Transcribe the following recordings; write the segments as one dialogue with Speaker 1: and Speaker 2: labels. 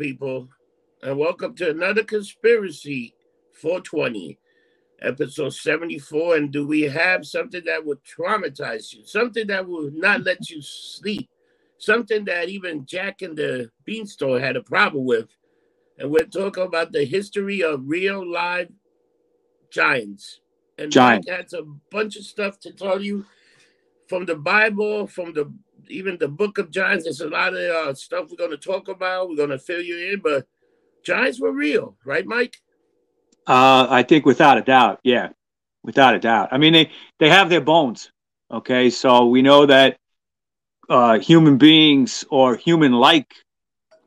Speaker 1: People, and welcome to another Conspiracy 420, episode 74. And do we have something that would traumatize you? Something that will not let you sleep? Something that even Jack and the Beanstalk had a problem with? And we're talking about the history of real live giants. And
Speaker 2: Giant.
Speaker 1: Mike has a bunch of stuff to tell you from the Bible, from the even the book of giants. There's a lot of uh, stuff we're going to talk about. We're going to fill you in, but giants were real, right, Mike?
Speaker 2: Uh, I think without a doubt, yeah, without a doubt. I mean, they they have their bones. Okay, so we know that uh, human beings or human-like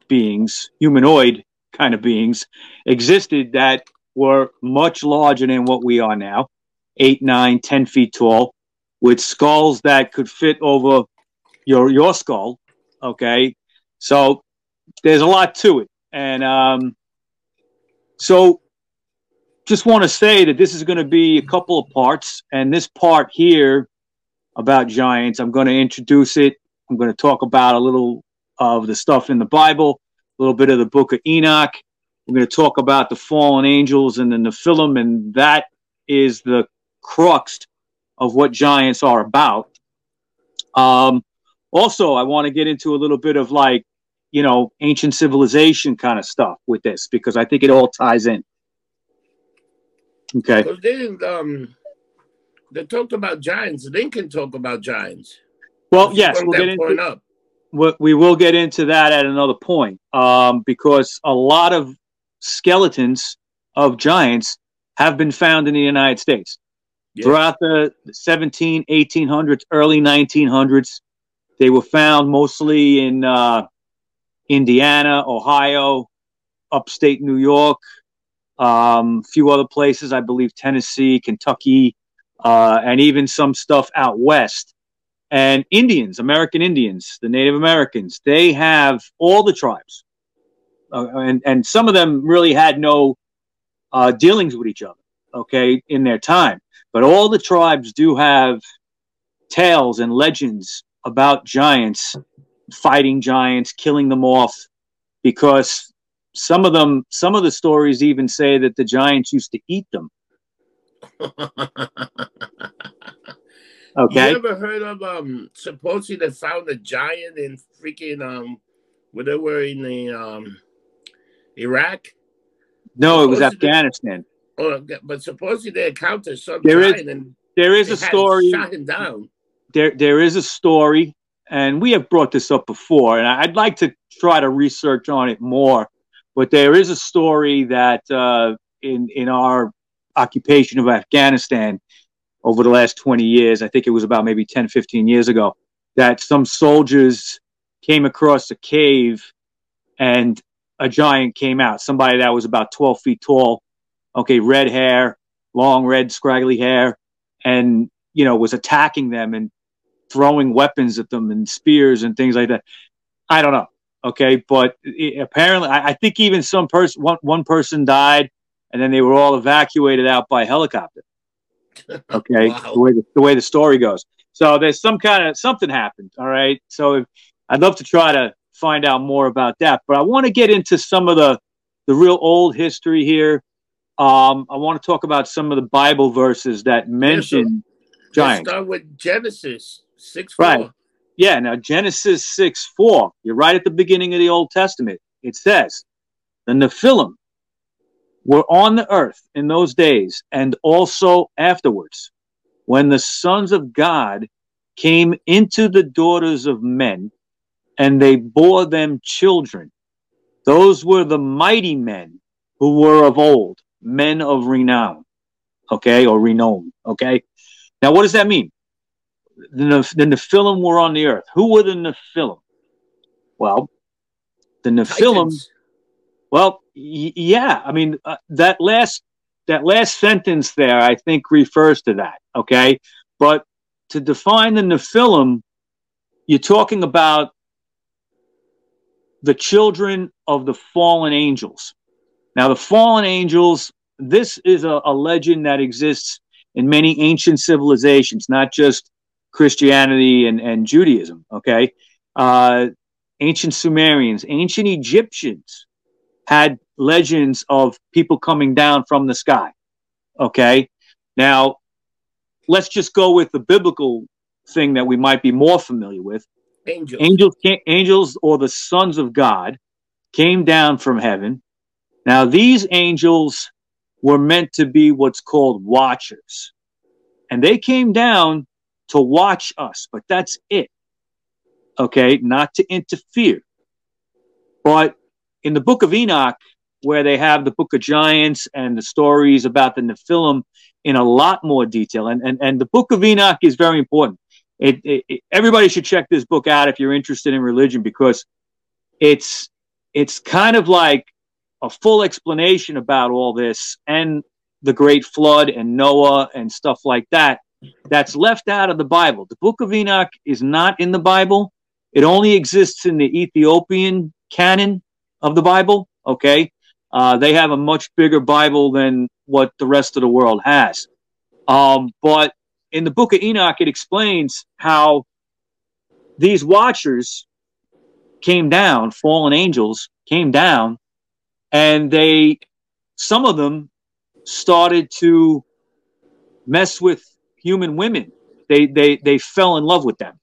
Speaker 2: beings, humanoid kind of beings, existed that were much larger than what we are now, eight, nine, ten feet tall, with skulls that could fit over your your skull. Okay, so there's a lot to it, and um, so just want to say that this is going to be a couple of parts, and this part here about giants, I'm going to introduce it. I'm going to talk about a little of the stuff in the Bible, a little bit of the Book of Enoch. We're going to talk about the fallen angels and the Nephilim, and that is the crux of what giants are about. Um, also, I want to get into a little bit of like, you know, ancient civilization kind of stuff with this because I think it all ties in. Okay.
Speaker 1: Because then um, they talked about giants. Lincoln talked about giants.
Speaker 2: Well,
Speaker 1: Let's
Speaker 2: yes, we'll get into we- will get into that at another point um, because a lot of skeletons of giants have been found in the United States
Speaker 1: Yeah.
Speaker 2: throughout the 17, 1800s, early 1900s. They were found mostly in uh, Indiana, Ohio, upstate New York, um, a few other places, I believe Tennessee, Kentucky, uh, and even some stuff out west. And Indians, American Indians, the Native Americans, they have all the tribes, uh, and and some of them really had no uh, dealings with each other, okay, in their time. But all the tribes do have tales and legends about giants fighting giants, killing them off, because some of them, some of the stories even say that the giants used to eat them. Okay.
Speaker 1: You ever heard of um supposedly they found a giant in freaking um where they were in the um Iraq?
Speaker 2: No, it was
Speaker 1: Supposedly-
Speaker 2: Afghanistan.
Speaker 1: Oh, but supposedly they encountered some
Speaker 2: There is-
Speaker 1: giant and
Speaker 2: There is a story.
Speaker 1: shot him down.
Speaker 2: There there is a story, and we have brought this up before, and I'd like to try to research on it more. But there is a story that uh, in in our occupation of Afghanistan over the last 20 years, I think it was about maybe 10, 15 years ago, that some soldiers came across a cave and a giant came out. Somebody that was about 12 feet tall, okay, red hair, long red scraggly hair, and you know was attacking them and throwing weapons at them and spears and things like that. I don't know. Okay, but i apparently, I, I think even some person, one, one person died, and then they were all evacuated out by helicopter. Okay,
Speaker 1: Wow.
Speaker 2: the, way the, the way the story goes. So there's some kind of something happened. All right. So if, I'd love to try to find out more about that, but I want to get into some of the the real old history here. Um, I want to talk about some of the Bible verses that mention
Speaker 1: Let's
Speaker 2: giants.
Speaker 1: start with Genesis six
Speaker 2: Right. Yeah, now Genesis 6 4, you're right at the beginning of the Old Testament. It says, The Nephilim were on the earth in those days and also afterwards, when the sons of God came into the daughters of men and they bore them children. Those were the mighty men who were of old, men of renown, okay, or renown, okay. Now, what does that mean? The, the Nephilim were on the earth. Who were the Nephilim? Well, the Nephilim.
Speaker 1: Titans.
Speaker 2: Well, y- yeah. I mean, uh, that last that last sentence there, I think, refers to that. Okay, but to define the Nephilim, you're talking about the children of the fallen angels. Now, the fallen angels. This is a, a legend that exists in many ancient civilizations, not just Christianity and, and Judaism. Okay, uh, ancient Sumerians, ancient Egyptians had legends of people coming down from the sky. Okay. Now, let's just go with the biblical thing that we might be more familiar with.
Speaker 1: Angels.
Speaker 2: Angels, angels or the sons of God came down from heaven. Now, these angels were meant to be what's called watchers. And they came down to watch us, but that's it. Okay, not to interfere. But in the book of Enoch, where they have the book of giants and the stories about the Nephilim in a lot more detail, and, and, and the book of Enoch is very important. It, it, it, everybody should check this book out if you're interested in religion because it's it's kind of like a full explanation about all this and the great flood and Noah and stuff like that that's left out of the Bible. The book of Enoch is not in the Bible. It only exists in the Ethiopian canon of the Bible. Okay. Uh, they have a much bigger Bible than what the rest of the world has. Um, but in the book of Enoch, it explains how these watchers came down, fallen angels came down, and they, some of them started to mess with human women. They they they fell in love with them.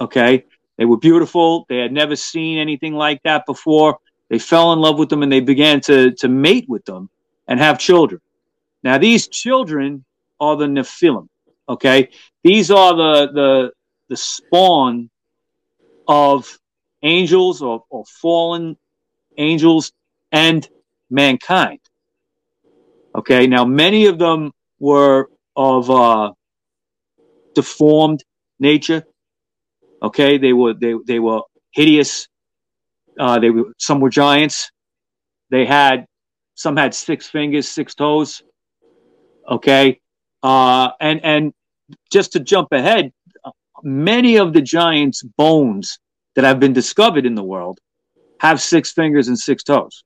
Speaker 2: Okay, they were beautiful. They had never seen anything like that before. They fell in love with them and they began to to mate with them and have children. Now these children are the Nephilim. Okay, these are the the the spawn of angels or, or fallen angels and mankind. Okay, now many of them were of uh, deformed nature. Okay, they were they they were hideous. Uh, they were some were giants. They had some had six fingers, six toes. Okay, uh, and and just to jump ahead, many of the giants' bones that have been discovered in the world have six fingers and six toes.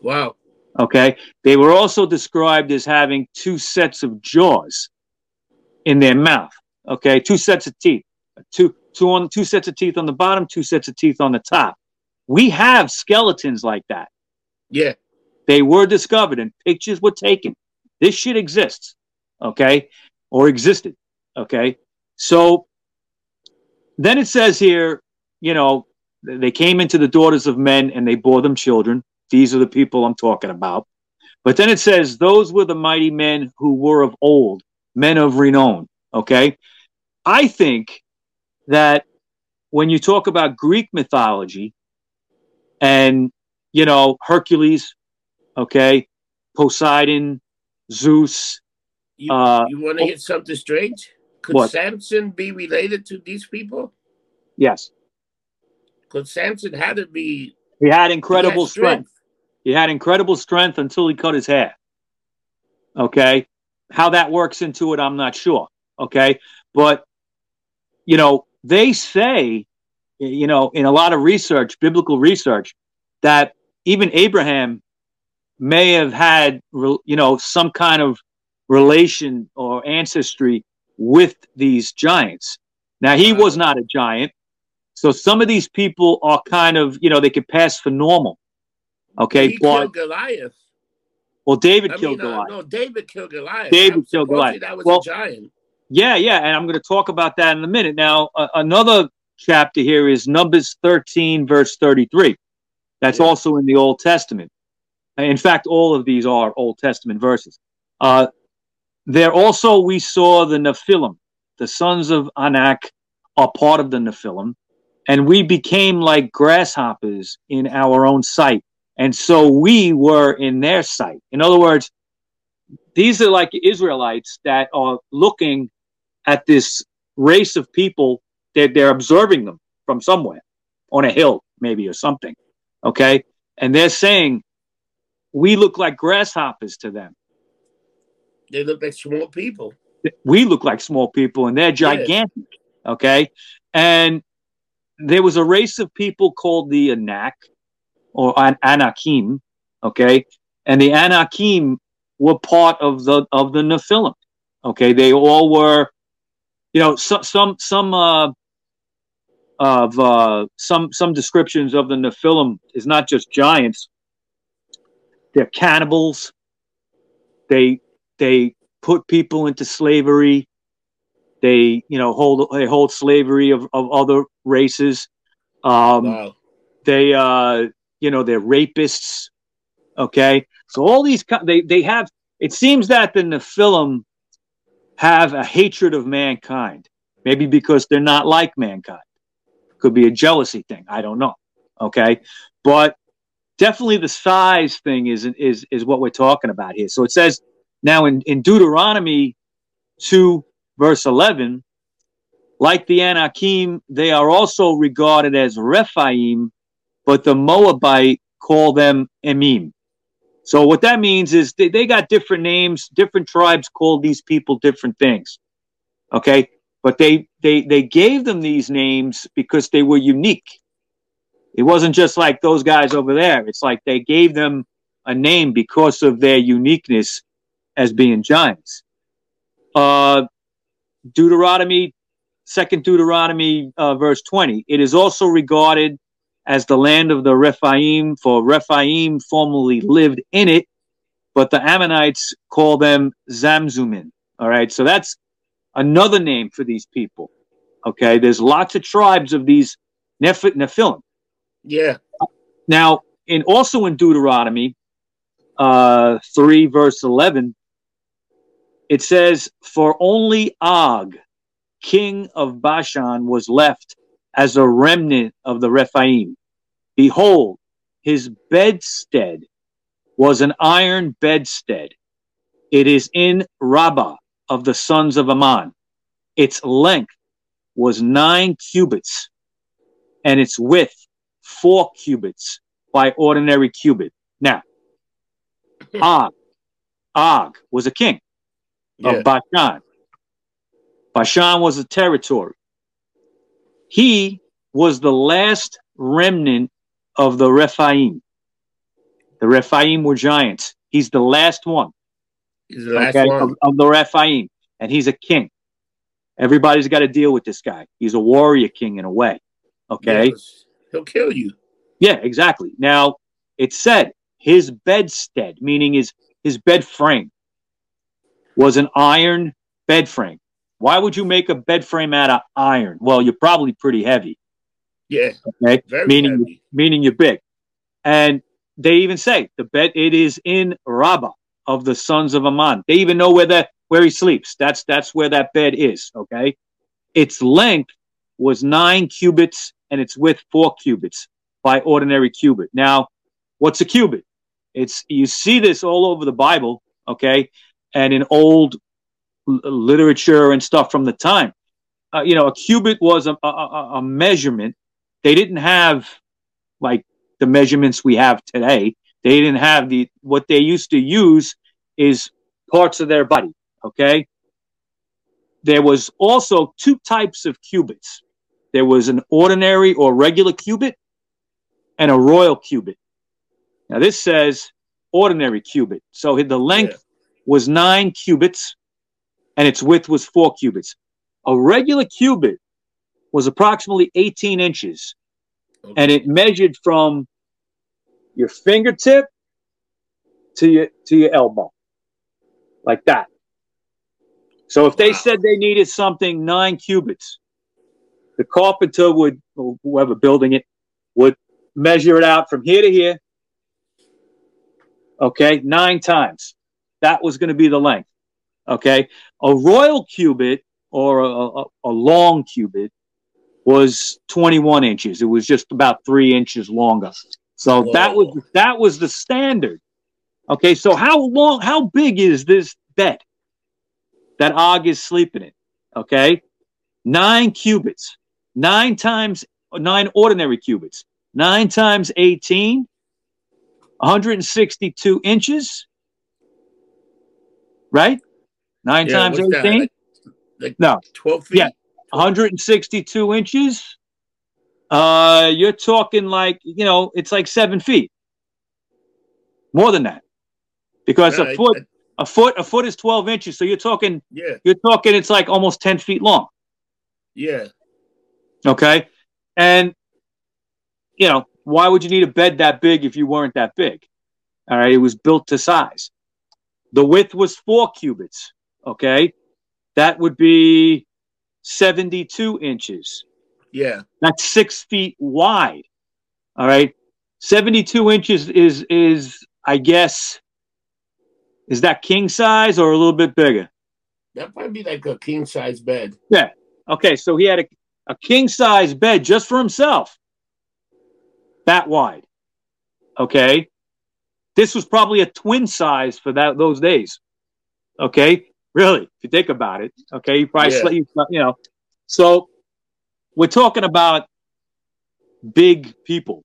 Speaker 1: Wow.
Speaker 2: Okay. They were also described as having two sets of jaws in their mouth. Okay, two sets of teeth, two two on two sets of teeth on the bottom, two sets of teeth on the top. We have skeletons like that.
Speaker 1: Yeah,
Speaker 2: they were discovered and pictures were taken. This shit exists. Okay, or existed. Okay, so then it says here, you know, they came into the daughters of men and they bore them children. These are the people I'm talking about. But then it says, those were the mighty men who were of old, men of renown. Okay. I think that when you talk about Greek mythology and, you know, Hercules, okay, Poseidon, Zeus.
Speaker 1: You, uh, you want to get something strange? Could
Speaker 2: what?
Speaker 1: Samson be related to these people?
Speaker 2: Yes.
Speaker 1: Because Samson had to be.
Speaker 2: He had incredible he strength. strength. He had incredible strength until he cut his hair. Okay. How that works into it, I'm not sure. Okay. But you know, they say, you know, in a lot of research, biblical research, that even Abraham may have had, you know, some kind of relation or ancestry with these giants. Now, he was not a giant. So some of these people are kind of, you know, they could pass for normal. Okay.
Speaker 1: He but, killed Goliath.
Speaker 2: Well, David
Speaker 1: I
Speaker 2: killed
Speaker 1: mean, uh,
Speaker 2: Goliath.
Speaker 1: no, David killed Goliath.
Speaker 2: David killed Goliath.
Speaker 1: That was
Speaker 2: well,
Speaker 1: a giant.
Speaker 2: Yeah, yeah, and I'm going to talk about that in a minute. Now, uh, another chapter here is Numbers 13, verse 33. That's yeah. also in the Old Testament. In fact, all of these are Old Testament verses. Uh, there also we saw the Nephilim, the sons of Anak are part of the Nephilim, and we became like grasshoppers in our own sight. And so we were in their sight. In other words, these are like Israelites that are looking at this race of people that they're observing them from somewhere on a hill, maybe or something. Okay. And they're saying, we look like grasshoppers to them.
Speaker 1: They look like small people.
Speaker 2: We look like small people and they're gigantic. Yeah. Okay. And there was a race of people called the Anak or An- Anakim. Okay. And the Anakim were part of the of the Nephilim. Okay. They all were you know, so, some some uh, of uh, some some descriptions of the Nephilim is not just giants; they're cannibals. They they put people into slavery. They you know hold they hold slavery of, of other races. Um, wow. They uh, you know they're rapists. Okay, so all these they they have. It seems that the Nephilim have a hatred of mankind, maybe because they're not like mankind. Could be a jealousy thing. I don't know. Okay, but definitely the size thing is is is what we're talking about here. So it says now in in Deuteronomy two verse eleven, like the Anakim, they are also regarded as Rephaim, but the Moabite call them Emim. So what that means is they, they got different names, different tribes called these people different things. Okay. But they, they, they gave them these names because they were unique. It wasn't just like those guys over there. It's like they gave them a name because of their uniqueness as being giants. Uh, Deuteronomy, second Deuteronomy, uh, verse 20. It is also regarded as the land of the Rephaim, for Rephaim formerly lived in it, but the Ammonites call them Zamzummim. All right, so that's another name for these people. Okay, there's lots of tribes of these Neph- Nephilim.
Speaker 1: Yeah.
Speaker 2: Now, in also in Deuteronomy uh, three verse eleven, it says, "For only Og, king of Bashan, was left as a remnant of the Rephaim. Behold, his bedstead was an iron bedstead. It is in Rabbah of the sons of Ammon. Its length was nine cubits, and its width four cubits by ordinary cubit. Now, hmm. Og, Og was a king of yeah. Bashan. Bashan was a territory. He was the last remnant of the Rephaim. The Rephaim were giants. He's the last one.
Speaker 1: He's the last okay, one.
Speaker 2: Of, of, the Rephaim. And he's a king. Everybody's got to deal with this guy. He's a warrior king in a way. Okay. Yes.
Speaker 1: He'll kill you.
Speaker 2: Yeah, exactly. Now, it said his bedstead, meaning his, his bed frame, was an iron bed frame. Why would you make a bed frame out of iron? Well, you're probably pretty heavy.
Speaker 1: Yeah.
Speaker 2: Okay. meaning heavy. meaning you're big. And they even say the bed it is in Rabbah of the sons of Ammon. They even know where that where he sleeps. That's that's where that bed is. Okay. Its length was nine cubits and its width four cubits by ordinary cubit. Now, what's a cubit? It's you see this all over the Bible, okay, and in old literature and stuff from the time. Uh, you know, a cubit was a, a, a, measurement. They didn't have like the measurements we have today. They didn't have the what they used to use is parts of their body. Okay. There was also two types of cubits. There was an ordinary or regular cubit and a royal cubit. Now this says ordinary cubit. So the length yeah. was nine cubits and its width was four cubits. A regular cubit was approximately 18 inches, okay. and it measured from your fingertip to your to your elbow, like that. So if they said they needed something nine cubits, the carpenter would, whoever building it, would measure it out from here to here. Okay, nine times. That was going to be the length. Okay, a royal cubit or a, a, a long cubit was 21 inches. It was just about three inches longer. So Whoa. that was that was the standard. Okay, so how long, how big is this bed that Og is sleeping in? Okay, nine cubits, nine times nine ordinary cubits, nine times 18, 162 inches, right? Nine yeah, times 18? Like,
Speaker 1: like no. 12 feet?
Speaker 2: Yeah. 162 inches. Uh, you're talking like, you know, it's like seven feet. More than that. Because yeah, a foot, I, I, a foot, a foot is 12 inches. So you're talking,
Speaker 1: yeah,
Speaker 2: you're talking, it's like almost 10 feet long.
Speaker 1: Yeah.
Speaker 2: Okay. And, you know, why would you need a bed that big if you weren't that big? All right. It was built to size. The width was four cubits. Okay. That would be 72 inches.
Speaker 1: Yeah.
Speaker 2: That's six feet wide. All right. 72 inches is, is, I guess, is that king size or a little bit bigger?
Speaker 1: That might be like a king size bed.
Speaker 2: Yeah. Okay. So he had a, a king size bed just for himself. That wide. Okay. This was probably a twin size for that those days. Okay. Really, if you think about it. Okay. You probably,
Speaker 1: Yeah.
Speaker 2: slept, you know. So we're talking about big people.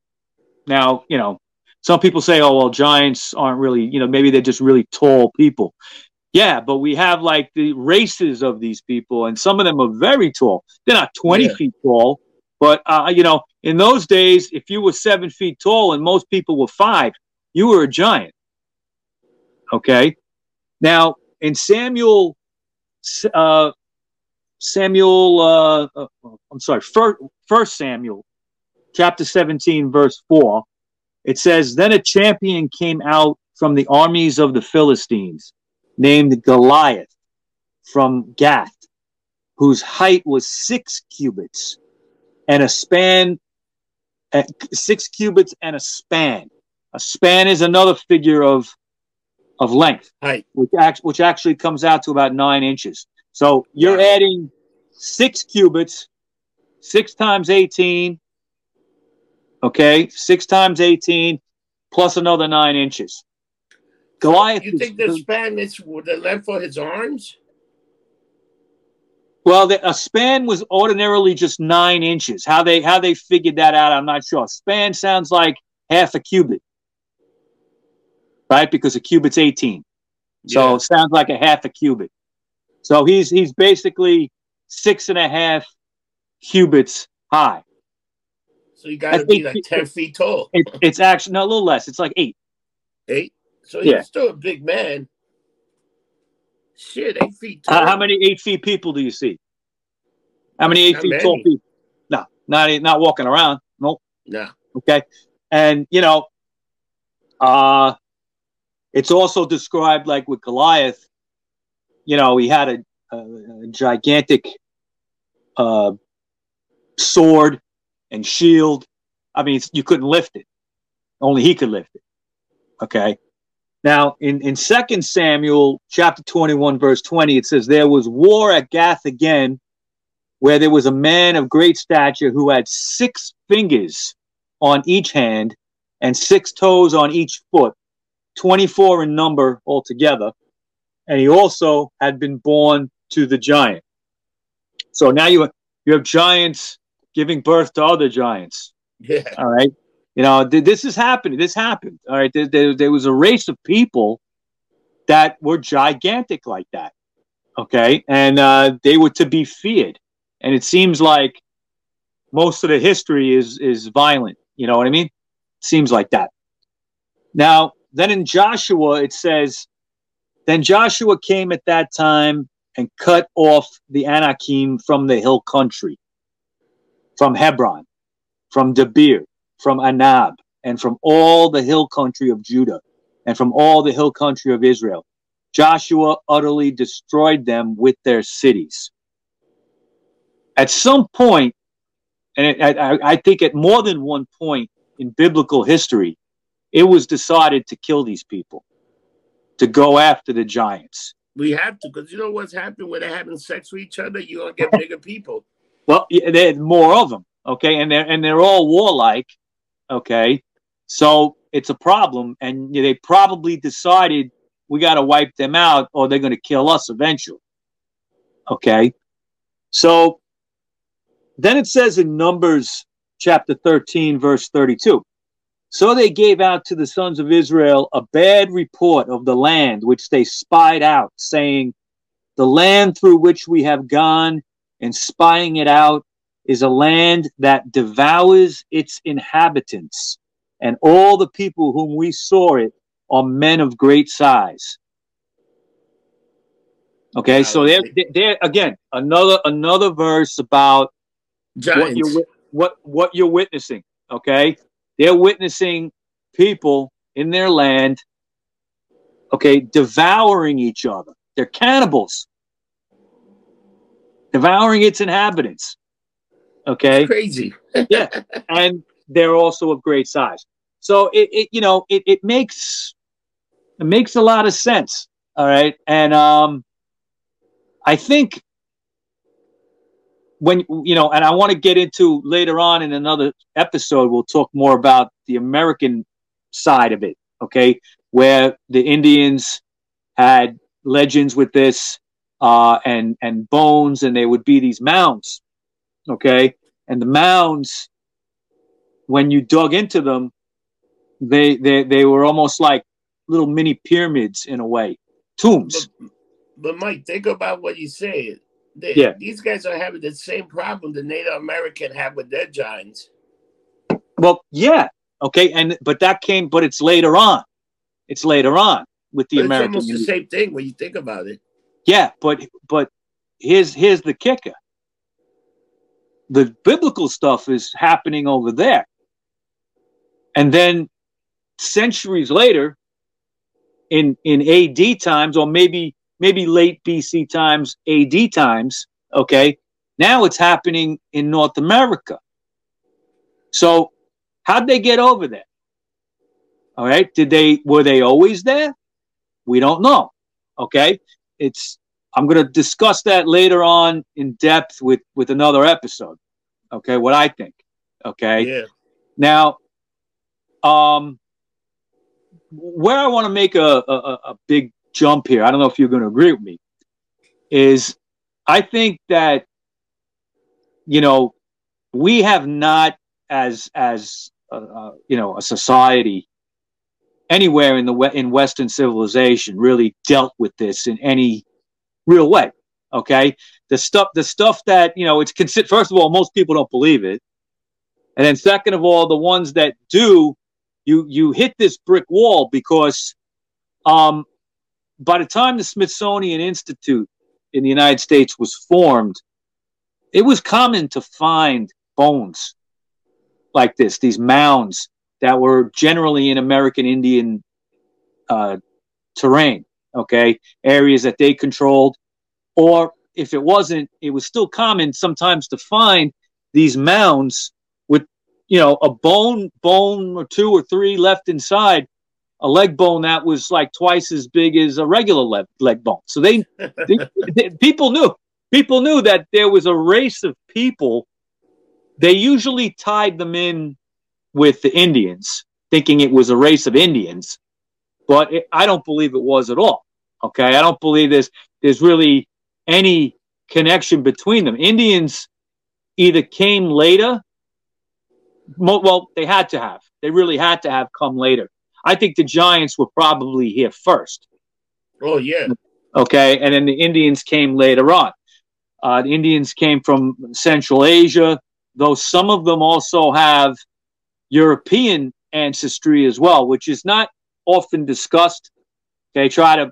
Speaker 2: Now, you know, some people say, oh, well, giants aren't really, you know, maybe they're just really tall people. Yeah, but we have like the races of these people, and some of them are very tall. They're not 20
Speaker 1: Yeah.
Speaker 2: feet tall, but, uh, you know, in those days, if you were seven feet tall and most people were five, you were a giant. Okay. Now, in Samuel, uh, Samuel, uh, uh, I'm sorry, first, first Samuel, chapter 17, verse 4, it says, Then a champion came out from the armies of the Philistines, named Goliath from Gath, whose height was six cubits and a span, uh, six cubits and a span. A span is another figure of of length
Speaker 1: Height.
Speaker 2: which, act, which actually comes out to about nine inches. So you're adding six cubits, six times 18. Okay, six times 18 plus another nine inches. Goliath.
Speaker 1: You think the span is the length for his arms?
Speaker 2: well, the, a span was ordinarily just nine inches. How they how they figured that out, I'm not sure. Span sounds like half a cubit, right? Because a cubit's 18. So
Speaker 1: Yeah.
Speaker 2: it sounds like a half a cubit. So he's he's basically six and a half cubits high.
Speaker 1: So you got to be like ten feet tall.
Speaker 2: It, it's actually no a little less. It's like eight.
Speaker 1: Eight. So he's
Speaker 2: Yeah.
Speaker 1: still a big man. Shit, eight feet tall.
Speaker 2: How, how many eight feet people do you see? How many eight
Speaker 1: Not
Speaker 2: feet tall people? No, not not walking around. Nope.
Speaker 1: No.
Speaker 2: Okay, and you know, uh, it's also described like with Goliath. You know, he had a, a, a gigantic uh, sword and shield. I mean, you couldn't lift it. Only he could lift it. Okay. Now, in, in 2 Samuel chapter 21, verse 20, it says, There was war at Gath again, where there was a man of great stature who had six fingers on each hand and six toes on each foot, 24 in number altogether. And he also had been born to the giant. So now you, you have giants giving birth to other giants.
Speaker 1: Yeah.
Speaker 2: All right. You know, th- this is happening. This happened. All right. There, there, there was a race of people that were gigantic like that. Okay. And uh, they were to be feared. And it seems like most of the history is is violent. You know what I mean? Seems like that. Now, then in Joshua, it says, Then Joshua came at that time and cut off the Anakim from the hill country, from Hebron, from Debir, from Anab, and from all the hill country of Judah, and from all the hill country of Israel. Joshua utterly destroyed them with their cities. At some point, and I, I- think at more than one point in biblical history, it was decided to kill these people, to go after the giants.
Speaker 1: We have to, because you know what's happened when they're having sex with each other? You're to get bigger people.
Speaker 2: Well, yeah, there's more of them, okay, and they're and they're all warlike, okay. So it's a problem, and they probably decided we got to wipe them out, or they're going to kill us eventually. Okay, so then it says in Numbers chapter thirteen, verse thirty-two. So they gave out to the sons of Israel a bad report of the land which they spied out, saying, "The land through which we have gone." and spying it out is a land that devours its inhabitants, and all the people whom we saw it are men of great size. Okay, so there, there again, another another verse about what you're what what you're witnessing. Okay, they're witnessing people in their land. Okay, devouring each other. They're cannibals, devouring its inhabitants. Okay,
Speaker 1: crazy.
Speaker 2: yeah, and they're also of great size. So it, it you know it, it makes it makes a lot of sense. All right, and um, I think when you know, and I want to get into later on in another episode, we'll talk more about the American side of it. Okay, where the Indians had legends with this uh, and and bones, and there would be these mounds. Okay, and the mounds, when you dug into them, they they they were almost like little mini pyramids in a way, tombs.
Speaker 1: But, but Mike, think about what you said. They,
Speaker 2: Yeah.
Speaker 1: These guys are having the same problem the Native American have with their giants.
Speaker 2: Well, yeah, okay, and but that came, but it's later on. It's later on with the
Speaker 1: But it's almost the same thing when you think about it.
Speaker 2: Yeah, but but here's here's the kicker. The biblical stuff is happening over there, and then centuries later, in in AD times, or maybe maybe late BC times, AD times. Okay, now it's happening in North America. So, how'd they get over there? All right, did they were they always there? We don't know. Okay, it's I'm going to discuss that later on in depth with with another episode. Okay, what I think. Okay.
Speaker 1: Yeah.
Speaker 2: Now, um, where I want to make a, a a big jump here, I don't know if you're going to agree with me, is I think that you know we have not as as uh, uh, you know a society anywhere in the in Western civilization really dealt with this in any real way. Okay, the stuff the stuff that you know it's considered. First of all, most people don't believe it, and then second of all, the ones that do, you you hit this brick wall because, um, by the time the Smithsonian Institute in the United States was formed, it was common to find bones like this, these mounds that were generally in American Indian uh, terrain, okay, areas that they controlled. Or if it wasn't, it was still common sometimes to find these mounds with, you know, a bone, bone or two or three left inside, a leg bone that was like twice as big as a regular leg, leg bone. So they, they, they people knew people knew that there was a race of people. They usually tied them in with the Indians, thinking it was a race of Indians, but it, I don't believe it was at all. Okay, I don't believe there's there's really any connection between them. Indians either came later. Well, they had to have. They really had to have come later. I think the Giants were probably here first.
Speaker 1: Oh yeah.
Speaker 2: Okay, and then the Indians came later on. Uh, the Indians came from Central Asia, though some of them also have European ancestry as well, which is not often discussed. They try to,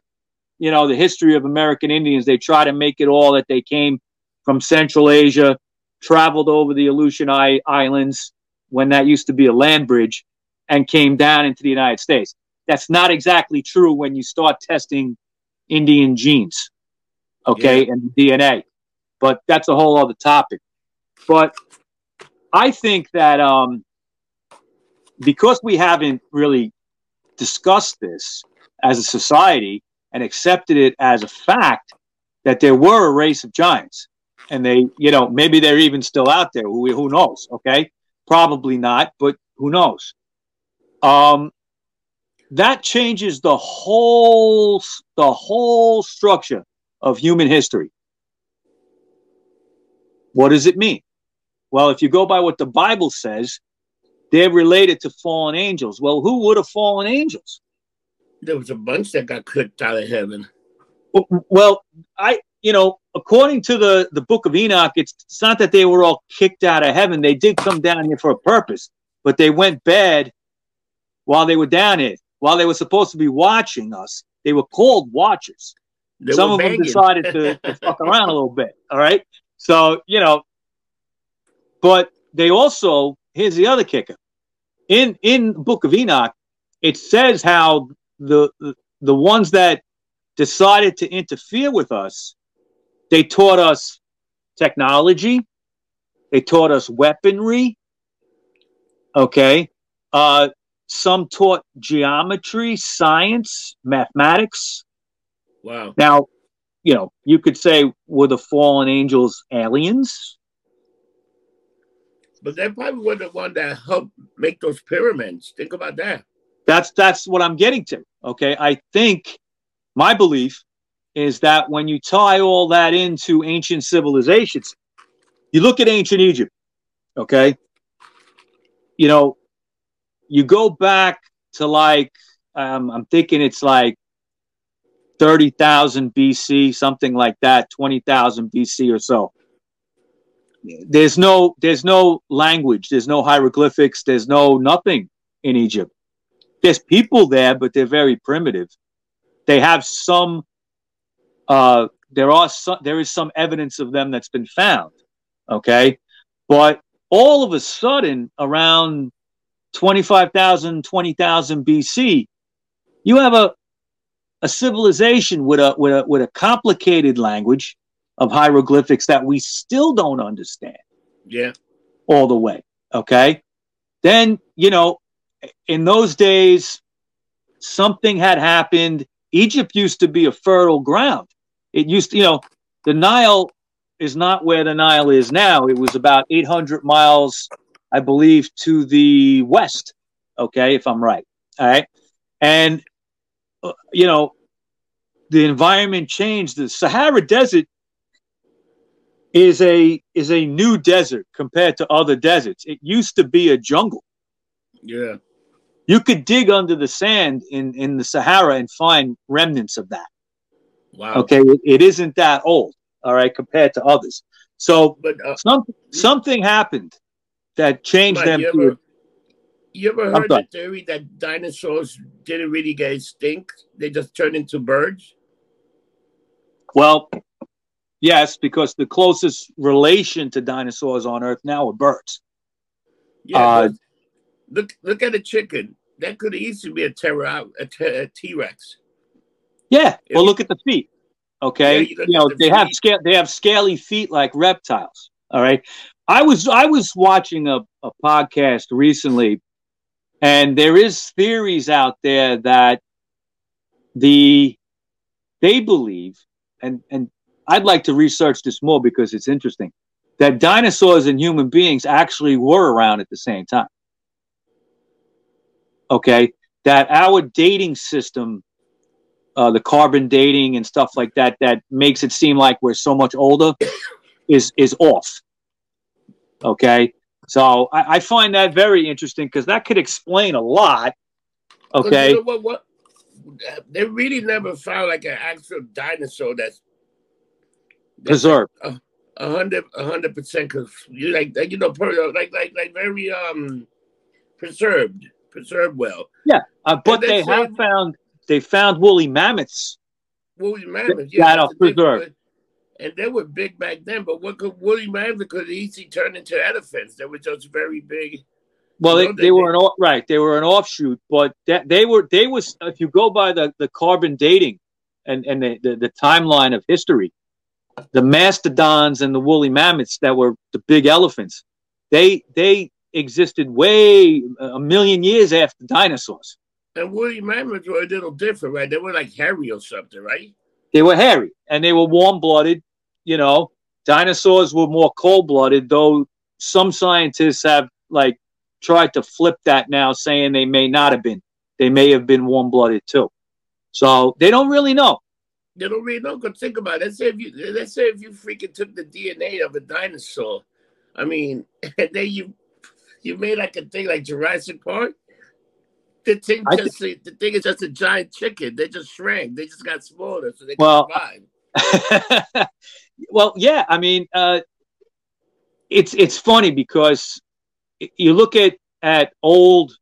Speaker 2: you know, the history of American Indians, they try to make it all that they came from Central Asia, traveled over the Aleutian I- Islands when that used to be a land bridge, and came down into the United States. That's not exactly true when you start testing Indian genes, okay, and DNA. But that's a whole other topic. But I think that um, because we haven't really discussed this as a society and accepted it as a fact that there were a race of giants, and they, you know, maybe they're even still out there. Who, who knows? Okay, probably not, but who knows? Um, that changes the whole the whole structure of human history. What does it mean? Well, if you go by what the Bible says, they're related to fallen angels. Well, who would have fallen angels?
Speaker 1: There was a bunch that got kicked out of heaven.
Speaker 2: Well, I, you know, according to the the book of Enoch, it's, it's not that they were all kicked out of heaven. They did come down here for a purpose, but they went bad while they were down here. While they were supposed to be watching us, they were called watchers.
Speaker 1: They
Speaker 2: Some of them decided to, to fuck around a little bit. All right. So, you know, but they also here's the other kicker. In in Book of Enoch, it says how the the, the ones that decided to interfere with us, they taught us technology, they taught us weaponry. Okay. Uh, some taught geometry, science, mathematics.
Speaker 1: Wow.
Speaker 2: Now, you know, you could say, were the fallen angels aliens?
Speaker 1: But they probably were the one that helped make those pyramids. Think about that.
Speaker 2: That's that's what I'm getting to. Okay. I think my belief is that when you tie all that into ancient civilizations, you look at ancient Egypt, okay? You know, you go back to like, um, I'm thinking it's like 30,000 BC, something like that, 20,000 BC or so. There's no, there's no language, there's no hieroglyphics, there's no nothing in Egypt. There's people there, but they're very primitive. They have some, uh, there are some, there is some evidence of them that's been found. Okay. But all of a sudden, around 25,000, 20,000 BC, you have a, a civilization with a, with a, with a complicated language of hieroglyphics that we still don't understand.
Speaker 1: Yeah.
Speaker 2: All the way. Okay. Then, you know, in those days, something had happened. Egypt used to be a fertile ground. It used to, you know, the Nile is not where the Nile is now. It was about 800 miles, I believe, to the west. Okay, if I'm right. All right. And, uh, you know, the environment changed. The Sahara Desert is a is a new desert compared to other deserts. It used to be a jungle.
Speaker 1: Yeah.
Speaker 2: You could dig under the sand in in the Sahara and find remnants of that.
Speaker 1: Wow.
Speaker 2: Okay, it, isn't that old all right, compared to others. So
Speaker 1: But uh,
Speaker 2: some, something happened that changed
Speaker 1: Mike,
Speaker 2: them.
Speaker 1: you
Speaker 2: to-
Speaker 1: ever, you ever heard the theory that dinosaurs didn't really get extinct? They just turned into birds?
Speaker 2: well, yes, because the closest relation to dinosaurs on Earth now are birds.
Speaker 1: Yeah.
Speaker 2: Uh,
Speaker 1: look look at a chicken. That could easily be a terror a T- a T-Rex.
Speaker 2: Yeah.
Speaker 1: Yeah.
Speaker 2: Well, look at the feet. Okay.
Speaker 1: Yeah,
Speaker 2: you,
Speaker 1: you
Speaker 2: know,
Speaker 1: the
Speaker 2: they have
Speaker 1: feet.
Speaker 2: scale. They have scaly feet like reptiles. All right. I was I was watching a, a podcast recently, and there is theories out there that the they believe, and and I'd like to research this more because it's interesting that dinosaurs and human beings actually were around at the same time. Okay, that our dating system, uh, the carbon dating and stuff like that, that makes it seem like we're so much older, is is off. Okay, so I, I find that very interesting because that could explain a lot. Okay,
Speaker 1: You know what, what? They really never found like an actual dinosaur that's
Speaker 2: preserved.
Speaker 1: a hundred a hundred percent because you like you know per- like like like very um preserved preserved well.
Speaker 2: Uh, but
Speaker 1: they
Speaker 2: have found they found woolly mammoths.
Speaker 1: Woolly mammoths,
Speaker 2: Yeah,
Speaker 1: yeah, that's thing,
Speaker 2: preserved.
Speaker 1: And they were big back then, but what could woolly mammoths could easily turn into elephants? They were just very big.
Speaker 2: Well, they,
Speaker 1: they
Speaker 2: they were an off, right. They were an offshoot, but that they were they was if you go by the, the carbon dating and and the, the, the timeline of history, the mastodons and the woolly mammoths that were the big elephants, they they existed way a million years after dinosaurs.
Speaker 1: And woolly mammoths were a little different, right? They were like hairy or something, right?
Speaker 2: They were hairy and they were warm blooded. You know, dinosaurs were more cold blooded, though some scientists have like tried to flip that now, saying they may not have been. They may have been warm blooded too. So they don't really know.
Speaker 1: They don't really know. Cause think about it. Let's say if you let's say if you freaking took the DNA of a dinosaur, I mean, and then you you made like a thing like Jurassic Park. The thing just the thing is just a giant chicken. They just shrank. They just got smaller so they
Speaker 2: Well,
Speaker 1: survive.
Speaker 2: well, yeah. I mean, uh, it's it's funny because you look at at old,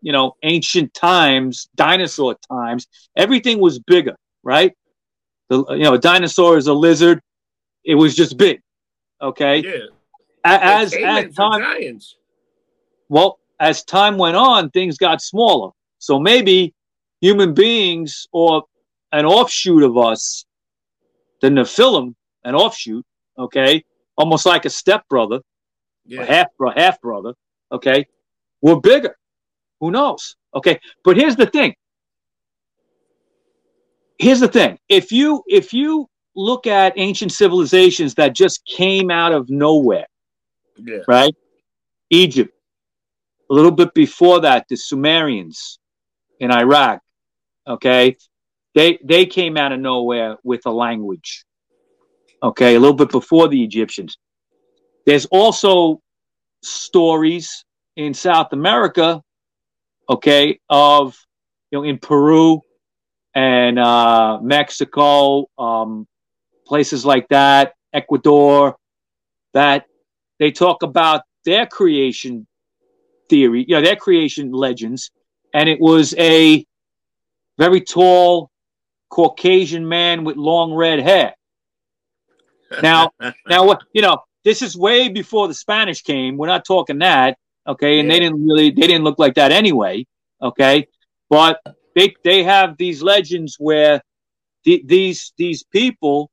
Speaker 2: you know, ancient times, dinosaur times. Everything was bigger, right? The you know, a dinosaur is a lizard. It was just big. Okay.
Speaker 1: Yeah.
Speaker 2: as as time
Speaker 1: giants.
Speaker 2: well as time went on, things got smaller. So maybe human beings or an offshoot of us, the Nephilim, an offshoot, okay, almost like a stepbrother,
Speaker 1: Yeah.
Speaker 2: half half brother, okay, were bigger. Who knows? Okay, but here's the thing. Here's the thing. If you if you look at ancient civilizations that just came out of nowhere,
Speaker 1: Yeah.
Speaker 2: right? Egypt. A little bit before that, the Sumerians in Iraq. Okay, they they came out of nowhere with a language. Okay, a little bit before the Egyptians. There's also stories in South America. Okay, of you know in Peru and uh, Mexico, um, places like that, Ecuador, that they talk about their creation theory, you know, their creation legends, and it was a very tall Caucasian man with long red hair. Now, now what you know, this is way before the Spanish came. We're not talking that, okay? And they didn't really, they didn't look like that anyway, okay? But they they have these legends where the, these these people,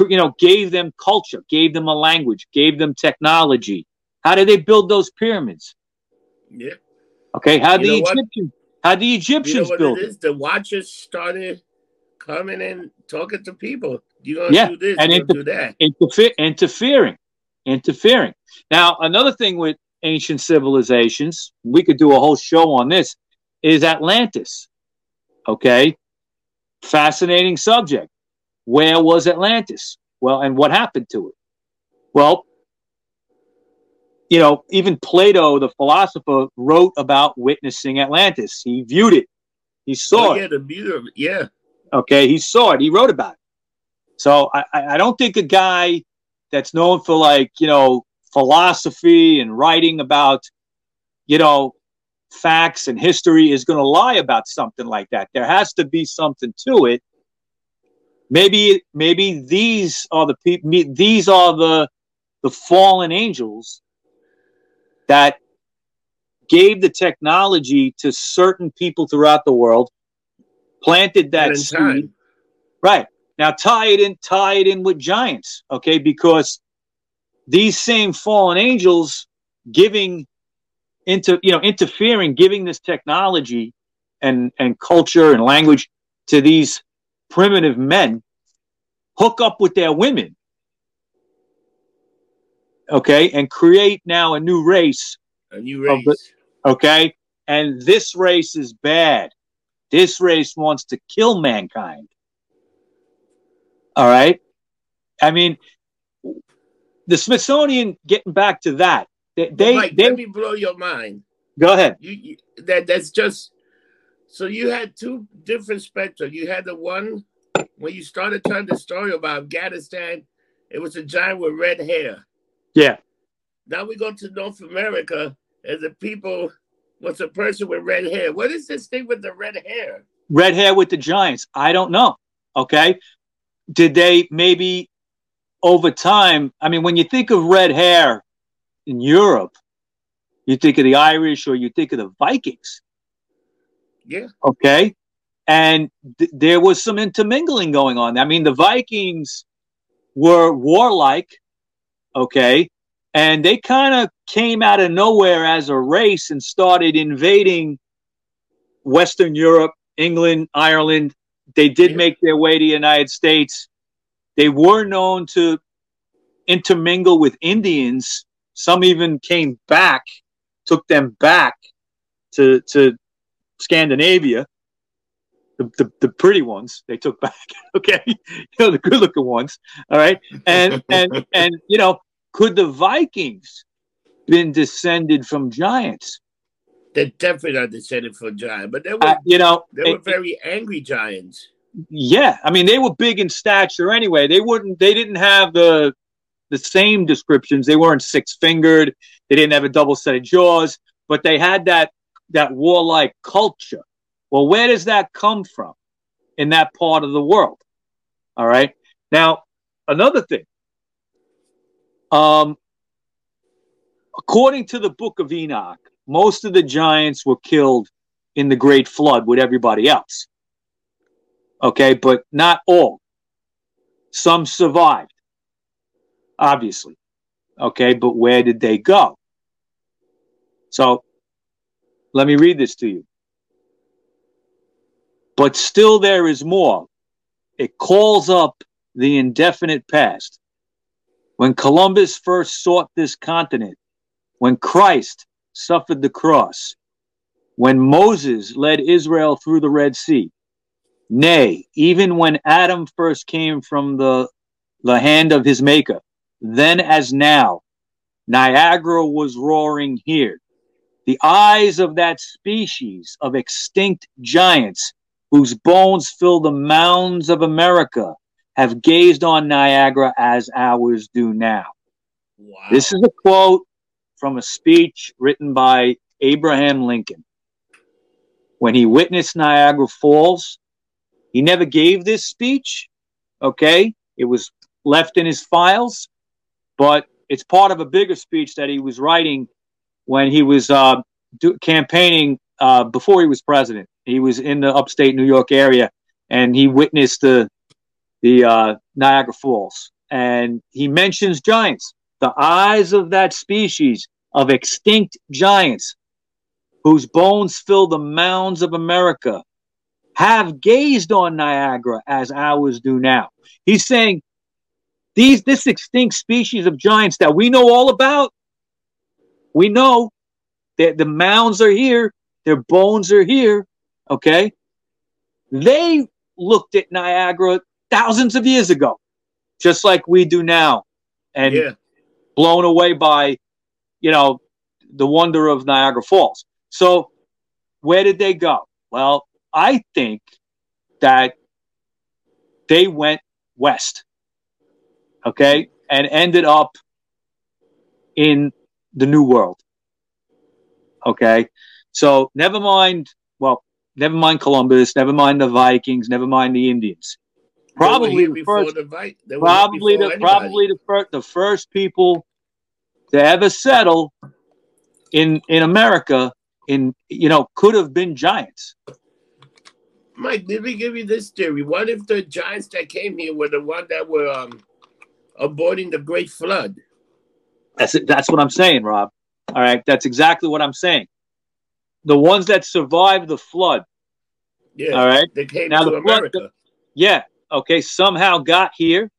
Speaker 2: you know, gave them culture, gave them a language, gave them technology. How did they build those pyramids?
Speaker 1: yeah.
Speaker 2: Okay, how the? Egyptians how the
Speaker 1: You know
Speaker 2: Egyptians built
Speaker 1: it
Speaker 2: it.
Speaker 1: is? The watchers started coming and talking to people. You gonna
Speaker 2: Yeah,
Speaker 1: do this?
Speaker 2: and inter-
Speaker 1: do that?
Speaker 2: Interfe- interfering, interfering. Now, another thing with ancient civilizations, we could do a whole show on this, is Atlantis. Okay, fascinating subject. Where was Atlantis? Well, and what happened to it? Well, you know, even Plato, the philosopher, wrote about witnessing Atlantis. He viewed it. He saw
Speaker 1: Oh,
Speaker 2: it.
Speaker 1: yeah, the beauty of it. Yeah.
Speaker 2: Okay, he saw it. He wrote about it. So I, I don't think a guy that's known for like you know philosophy and writing about you know facts and history is going to lie about something like that. There has to be something to it. Maybe maybe these are the people. These are the the fallen angels that gave the technology to certain people throughout the world, planted that seed.
Speaker 1: time.
Speaker 2: Right. Now tie it in tie it in with giants, okay? Because these same fallen angels giving into you know interfering, giving this technology and and culture and language to these primitive men, hook up with their women, okay, and create now a new race
Speaker 1: A new race.
Speaker 2: the- okay? And this race is bad. This race wants to kill mankind. All right? I mean, the Smithsonian, getting back to that, they, they,
Speaker 1: Mike,
Speaker 2: they
Speaker 1: let me blow your mind.
Speaker 2: go ahead.
Speaker 1: You, you that that's just so you had two different spectra. You had the one when you started telling the story about Afghanistan, it was a giant with red hair.
Speaker 2: Yeah.
Speaker 1: Now we go to North America and the people was a person with red hair. What is this thing with the red hair?
Speaker 2: Red hair with the Giants. I don't know. Okay. Did they maybe over time? I mean, when you think of red hair in Europe, you think of the Irish or you think of the Vikings.
Speaker 1: Yeah.
Speaker 2: Okay. And th- there was some intermingling going on. I mean, the Vikings were warlike. Okay. And they kind of came out of nowhere as a race and started invading Western Europe, England, Ireland. They did make their way to the United States. They were known to intermingle with Indians. Some even came back, took them back to, to Scandinavia. The, the, the pretty ones they took back, okay, you know the good looking ones, all right, and and and you know could the Vikings been descended from giants?
Speaker 1: They're definitely not descended from giant, but they were
Speaker 2: Uh, you know,
Speaker 1: they were
Speaker 2: it-
Speaker 1: very angry giants.
Speaker 2: yeah, I mean they were big in stature anyway. They wouldn't, they didn't have the the same descriptions. They weren't six fingered. They didn't have a double set of jaws, but they had that that warlike culture. Well, where does that come from in that part of the world? All right. Now, another thing. Um, according to the book of Enoch, most of the giants were killed in the great flood with everybody else. Okay, but not all. Some survived, obviously. Okay, but where did they go? So let me read this to you. But still, there is more. It calls up the indefinite past. When Columbus first sought this continent, when Christ suffered the cross, when Moses led Israel through the Red Sea, nay, even when Adam first came from the, the hand of his maker, then as now, Niagara was roaring here. The eyes of that species of extinct giants whose bones fill the mounds of America have gazed on Niagara as ours do now. Wow. This is a quote from a speech written by Abraham Lincoln. When he witnessed Niagara Falls, he never gave this speech. Okay. It was left in his files, but it's part of a bigger speech that he was writing when he was uh, do, campaigning uh, before he was president. He was in the upstate New York area and he witnessed the the uh, Niagara Falls, and he mentions giants, the eyes of that species of extinct giants, whose bones fill the mounds of America, have gazed on Niagara as ours do now. He's saying these this extinct species of giants that we know all about, we know that the mounds are here, their bones are here, okay? They looked at Niagara thousands of years ago, just like we do now, and yeah. Blown away by, you know, the wonder of Niagara Falls. So, where did they go? Well, I think that they went west, okay, and ended up in the New World. Okay, so never mind. Well, never mind Columbus. Never mind the Vikings. Never mind the Indians probably the first, the probably the anybody. probably the first, the first people to ever settle in in America in you know could have been giants.
Speaker 1: Mike, let me give you this theory. What if the giants that came here were the one that were um, avoiding the great flood?
Speaker 2: That's it. That's what I'm saying, Rob. All right, that's exactly what I'm saying. The ones that survived the flood.
Speaker 1: Yeah.
Speaker 2: All right.
Speaker 1: They came now to the America. Flood,
Speaker 2: yeah, okay, somehow got here.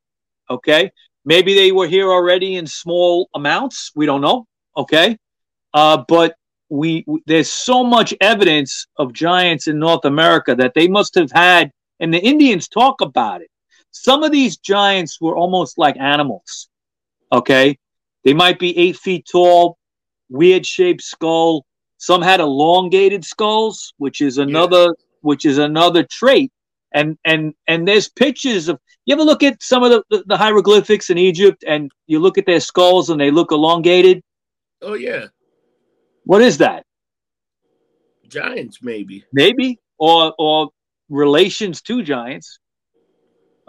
Speaker 2: Okay. Maybe they were here already in small amounts. We don't know. Okay. Uh, but we, we, there's so much evidence of giants in North America that they must have had, and the Indians talk about it. Some of these giants were almost like animals. Okay. They might be eight feet tall, weird shaped skull. Some had elongated skulls, which is another yeah. which is another trait and and and there's pictures of you ever look at some of the, the, the, hieroglyphics in egypt and you look at their skulls and they look elongated?
Speaker 1: Oh yeah.
Speaker 2: What is that?
Speaker 1: Giants maybe.
Speaker 2: Maybe. Or or relations to giants.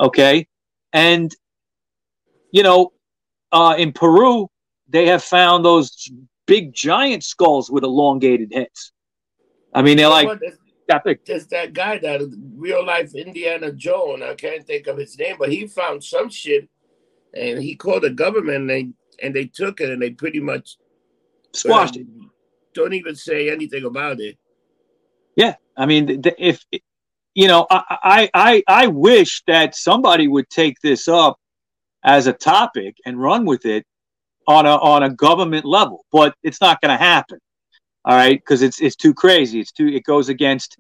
Speaker 2: Okay. And you know uh in peru they have found those big giant skulls with elongated heads. I mean they're like
Speaker 1: epic. Just that guy, that real life Indiana Jones. I can't think of his name, but he found some shit, and he called the government, and they and they took it, and they pretty much
Speaker 2: squashed it.
Speaker 1: Don't even say anything about it.
Speaker 2: Yeah, I mean, if you know, I I I wish that somebody would take this up as a topic and run with it on a on a government level, but it's not going to happen all right? Because it's it's too crazy. It's too it goes against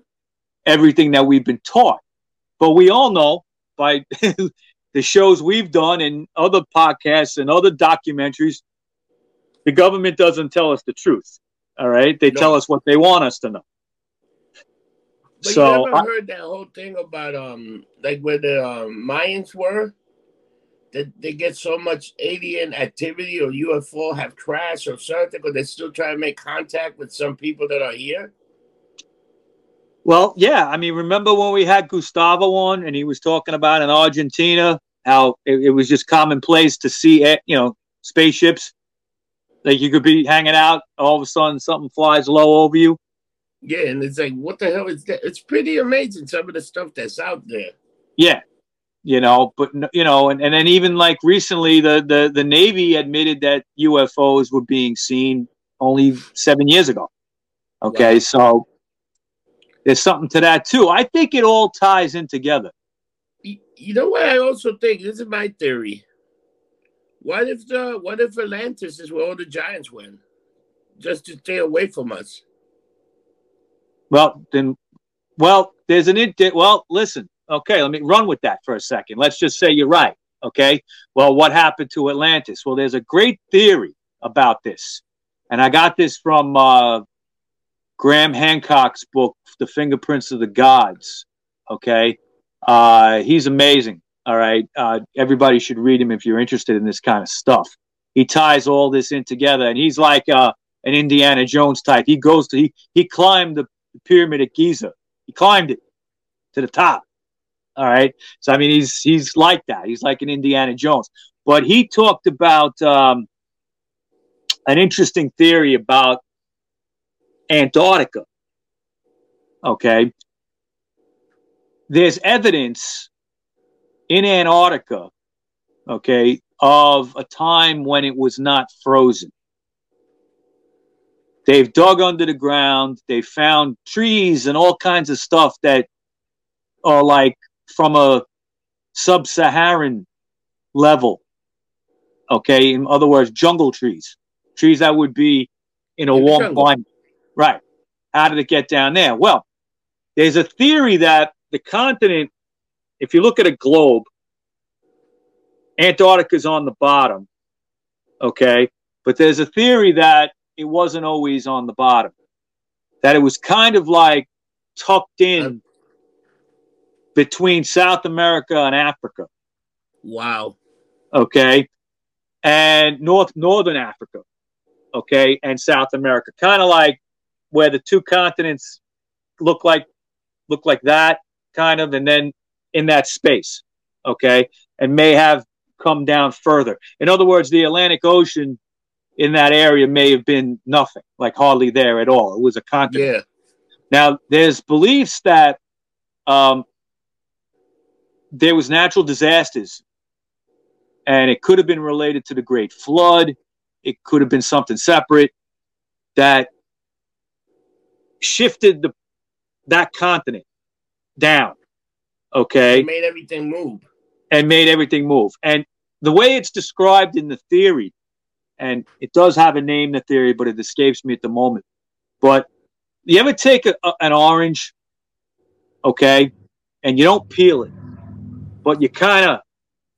Speaker 2: everything that we've been taught. But we all know by the shows we've done and other podcasts and other documentaries the government doesn't tell us the truth. All right? They no. tell us what they want us to know.
Speaker 1: But so you ever I, heard that whole thing about um like where the um, mayans were that they get so much alien activity or UFO have crashed or something, or they're still trying to make contact with some people that are here?
Speaker 2: Well, yeah. I mean, remember when we had Gustavo on and he was talking about in Argentina how it, it was just commonplace to see, eh, you know, spaceships Like you could be hanging out, all of a sudden something flies low over you.
Speaker 1: Yeah, and it's like, what the hell is that? It's pretty amazing some of the stuff that's out there.
Speaker 2: Yeah, you know, but you know, and, and then even like recently, the the the Navy admitted that UFOs were being seen only seven years ago. Okay, wow. so there's something to that too. I think it all ties in together.
Speaker 1: You know what? I also think this is my theory. What if the what if Atlantis is where all the giants went, just to stay away from us?
Speaker 2: Well, then, well, there's an. Well, listen. Okay, let me run with that for a second. Let's just say you're right. Okay. Well, what happened to Atlantis? Well, there's a great theory about this, and I got this from uh, Graham Hancock's book, The Fingerprints of the Gods. Okay. Uh, he's amazing. All right. Uh, everybody should read him if you're interested in this kind of stuff. He ties all this in together, and he's like uh, an Indiana Jones type. He goes to he he climbed the pyramid at Giza. He climbed it to the top. All right. So I mean, he's he's like that. He's like an Indiana Jones. But he talked about um, an interesting theory about Antarctica. Okay. There's evidence in Antarctica, okay, of a time when it was not frozen. They've dug under the ground, they found trees and all kinds of stuff that are like from a sub Saharan level. Okay, in other words, jungle trees, trees that would be in a in warm climate. Right. How did it get down there? Well, there's a theory that the continent, if you look at a globe, Antarctica is on the bottom. Okay. But there's a theory that it wasn't always on the bottom, that it was kind of like tucked in between South America and Africa.
Speaker 1: Wow.
Speaker 2: Okay. And North Northern Africa. Okay. And South America. Kind of like where the two continents look like look like that kind of and then in that space okay and may have come down further in other words the atlantic ocean in that area may have been nothing like hardly there at all it was a continent
Speaker 1: yeah
Speaker 2: now there's beliefs that um, there was natural disasters and it could have been related to the great flood it could have been something separate that shifted the that continent down. Okay.
Speaker 1: It made everything move.
Speaker 2: And made everything move. And the way it's described in the theory, and it does have a name, the theory, but it escapes me at the moment. But you ever take a, a, an orange, okay, and you don't peel it, but you kind of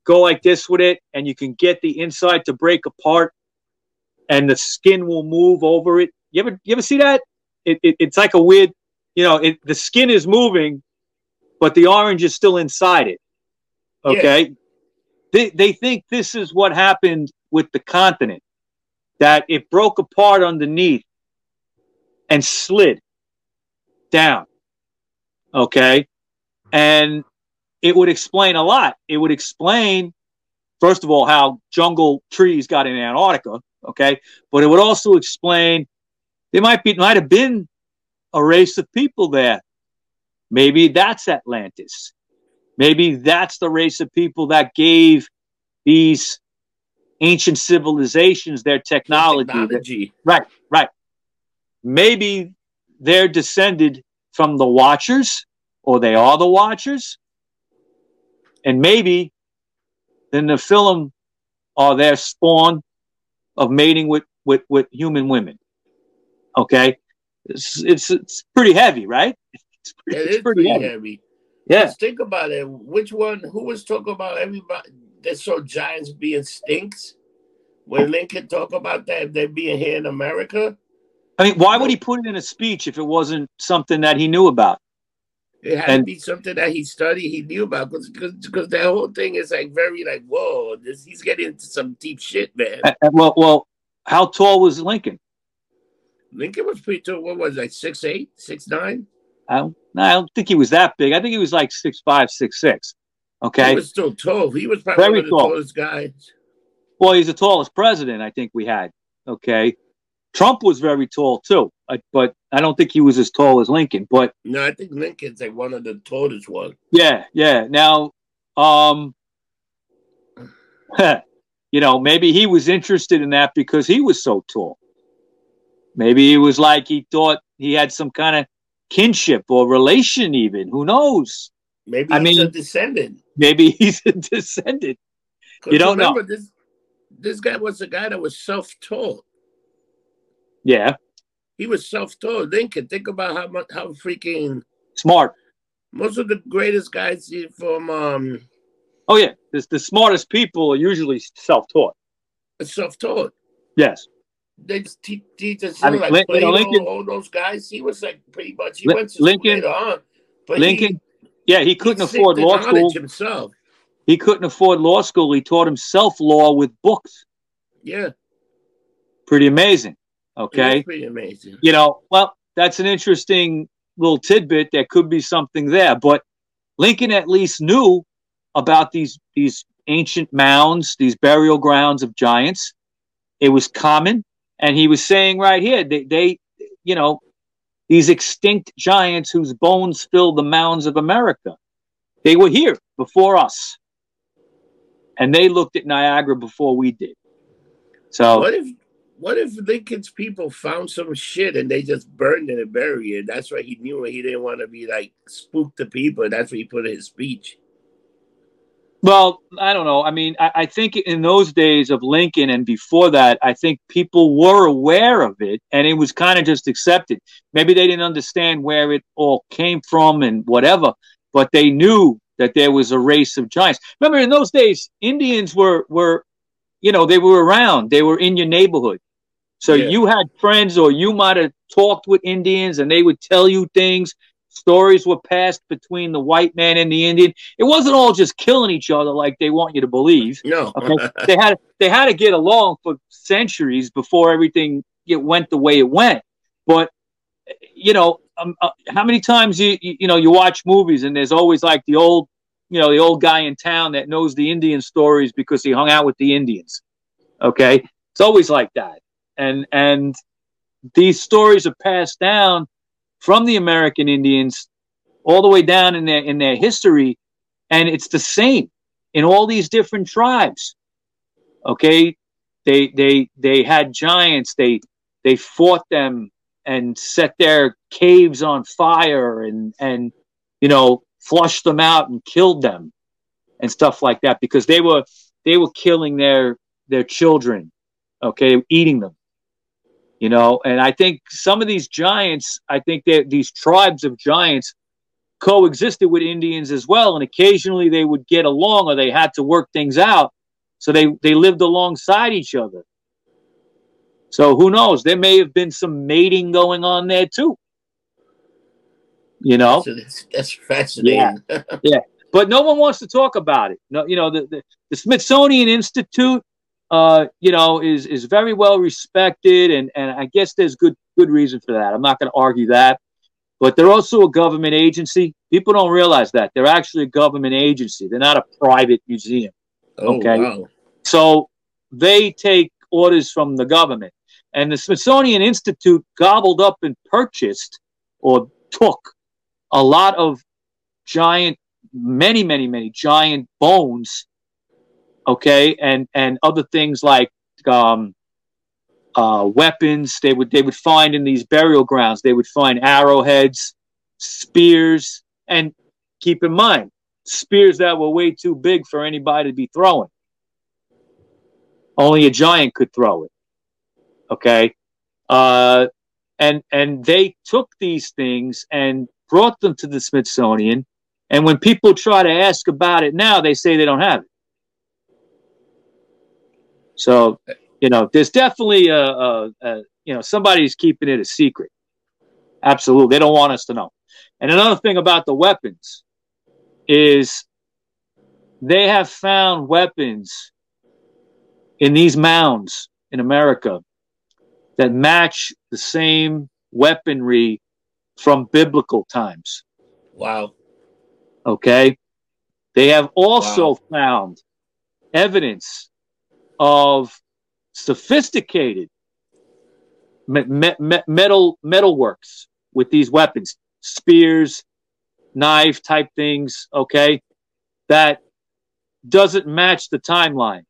Speaker 2: go like this with it, and you can get the inside to break apart, and the skin will move over it. You ever you ever see that? it, it, it's like a weird, you know, it, the skin is moving, but the orange is still inside it. Okay. Yeah. They, they think this is what happened with the continent, that it broke apart underneath and slid down. Okay. And it would explain a lot. It would explain, first of all, how jungle trees got in Antarctica. Okay. But it would also explain there might be might have been a race of people there. Maybe that's Atlantis. Maybe that's the race of people that gave these ancient civilizations their technology.
Speaker 1: technology.
Speaker 2: right, right. Maybe they're descended from the Watchers, or they are the Watchers. And maybe the Nephilim uh, are their spawn of mating with, with, with human women. Okay, it's it's, it's pretty heavy, right?
Speaker 1: It's pretty, it it's pretty, pretty heavy. heavy. Yeah. Just think about it. Which one? Who was talking about everybody that saw giants being stinks? When Lincoln talk about that, they being here in America.
Speaker 2: I mean, why would he put it in a speech if it wasn't something that he knew about?
Speaker 1: It had and, to be something that he studied, he knew about, because because that whole thing is like very like whoa, this, he's getting into some deep shit, man.
Speaker 2: well, well, how tall was Lincoln?
Speaker 1: Lincoln was pretty tall. What was it, like six eight, six nine?
Speaker 2: I don't, I don't think he was that big. I think he was like six five, six six. Okay,
Speaker 1: he was still tall. He was probably Very one of the tall. tallest guys.
Speaker 2: Well, he's the tallest president I think we had. Okay, Trump was very tall too, but I don't think he was as tall as Lincoln. But
Speaker 1: no, I think Lincoln's like one of the tallest ones.
Speaker 2: Yeah, yeah. Now, um, you know, maybe he was interested in that because he was so tall. Maybe he was like he thought he had some kind of kinship or relation, even. Who knows?
Speaker 1: Maybe I mean, a descendant.
Speaker 2: Maybe he's a descendant. You don't remember, know.
Speaker 1: This this guy was a guy that was self-taught.
Speaker 2: Yeah.
Speaker 1: He was self-taught. Lincoln, think about how much how freaking
Speaker 2: smart.
Speaker 1: Most of the greatest guys from um
Speaker 2: Oh yeah, the, the smartest people are usually self-taught.
Speaker 1: Self-taught.
Speaker 2: Yes.
Speaker 1: They just teach, teach us I mean, like Lincoln, all, all, those guys. He was like pretty much. He went to Lincoln, later on,
Speaker 2: Lincoln. He, yeah, he couldn't afford law school
Speaker 1: himself.
Speaker 2: He couldn't afford law school. He taught himself law with books.
Speaker 1: Yeah.
Speaker 2: Pretty amazing. Okay.
Speaker 1: pretty amazing.
Speaker 2: You know, well, that's an interesting little tidbit. There could be something there, but Lincoln at least knew about these these ancient mounds, these burial grounds of giants. It was common, and he was saying right here, they, they you know, these extinct giants whose bones fill the mounds of America, they were here before us, and they looked at Niagara before we did. So
Speaker 1: what if what if Lincoln's people found some shit and they just burned it and buried it? That's why he knew he didn't want to be like spook the people. That's why he put in his speech.
Speaker 2: Well, I don't know. I mean, I, I, think in those days of Lincoln and before that, I think people were aware of it and it was kind of just accepted. Maybe they didn't understand where it all came from and whatever, but they knew that there was a race of giants. Remember, in those days, Indians were were, you know, they were around. They were in your neighborhood. So yeah. you had friends, or you might have talked with Indians, and they would tell you things stories were passed between the white man and the Indian. It wasn't all just killing each other like they want you to believe.
Speaker 1: No,
Speaker 2: okay? they had they had to get along for centuries before everything it went the way it went. But you know, um, uh, how many times you, you you know you watch movies and there's always like the old you know the old guy in town that knows the Indian stories because he hung out with the Indians. Okay, it's always like that, and and these stories are passed down from the American Indians all the way down in their in their history, and it's the same in all these different tribes. Okay, they they they had giants. They they fought them and set their caves on fire and and you know flushed them out and killed them and stuff like that because they were they were killing their their children. Okay? Eating them you know and i think some of these giants i think that these tribes of giants coexisted with indians as well and occasionally they would get along or they had to work things out. So they they lived alongside each other. So who knows? There may have been some mating going on there too. You know?
Speaker 1: That's, that's fascinating.
Speaker 2: Yeah. yeah. But no one wants to talk about it. No you know the, the, the smithsonian institute uh, you know, is is very well respected, and and I guess there's good good reason for that. I'm not going to argue that, but they're also a government agency. People don't realize that they're actually a government agency. They're not a private museum.
Speaker 1: Oh, okay, wow.
Speaker 2: so they take orders from the government, and the Smithsonian Institute gobbled up and purchased or took a lot of giant, many, many, many giant bones okay, and and other things like um, uh, weapons. They would they would find in these burial grounds. They would find arrowheads, spears, and keep in mind spears that were way too big for anybody to be throwing. Only a giant could throw it. Okay, uh, and and they took these things and brought them to the Smithsonian. And when people try to ask about it now, they say they don't have it. So, you know, there's definitely a, a, a you know somebody's keeping it a secret. Absolutely, they don't want us to know. And another thing about the weapons is they have found weapons in these mounds in America that match the same weaponry from biblical times.
Speaker 1: Wow.
Speaker 2: Okay. They have also wow. found evidence of sophisticated me, me, metal metal works with these weapons, spears, knife type things. Okay, that doesn't match the timeline.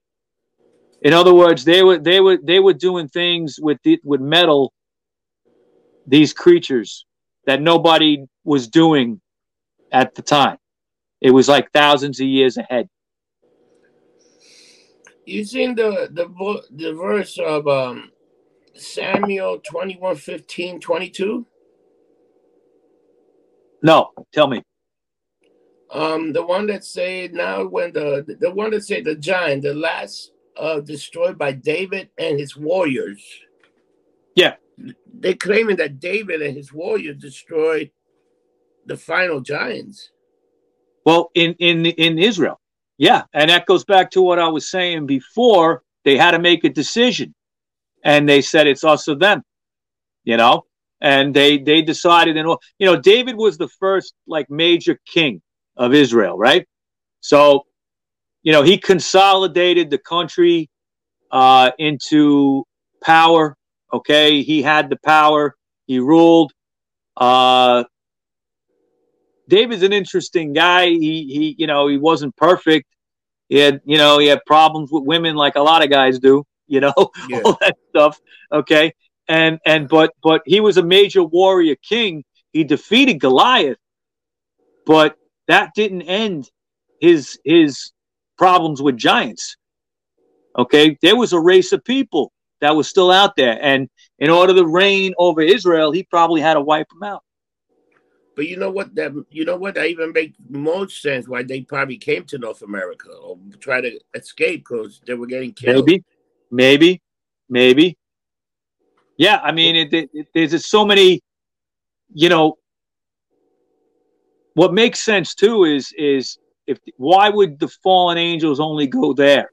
Speaker 2: In other words, they were they were they were doing things with the, with metal. These creatures that nobody was doing at the time. It was like thousands of years ahead.
Speaker 1: You seen the the the verse of um, Samuel 21, 15, 22?
Speaker 2: No, tell me.
Speaker 1: Um, the one that say now when the the one that say the giant, the last uh destroyed by David and his warriors.
Speaker 2: Yeah.
Speaker 1: They're claiming that David and his warriors destroyed the final giants.
Speaker 2: Well, in in in Israel, yeah, and that goes back to what I was saying before. They had to make a decision, and they said it's us or them, you know. And they they decided, and you know, David was the first like major king of Israel, right? So, you know, he consolidated the country uh, into power. Okay, he had the power. He ruled. Uh, David's an interesting guy. He he you know he wasn't perfect. He had you know he had problems with women like a lot of guys do. You know yeah. all that stuff. Okay, and and but but he was a major warrior king. He defeated Goliath, but that didn't end his his problems with giants. Okay, there was a race of people that was still out there, and in order to reign over Israel, he probably had to wipe them out.
Speaker 1: But you know what? That you know what? That even make most sense why they probably came to North America or try to escape because they were getting killed.
Speaker 2: Maybe, maybe, maybe. Yeah, I mean, it, it, it, there's so many. You know, what makes sense too is is if why would the fallen angels only go there?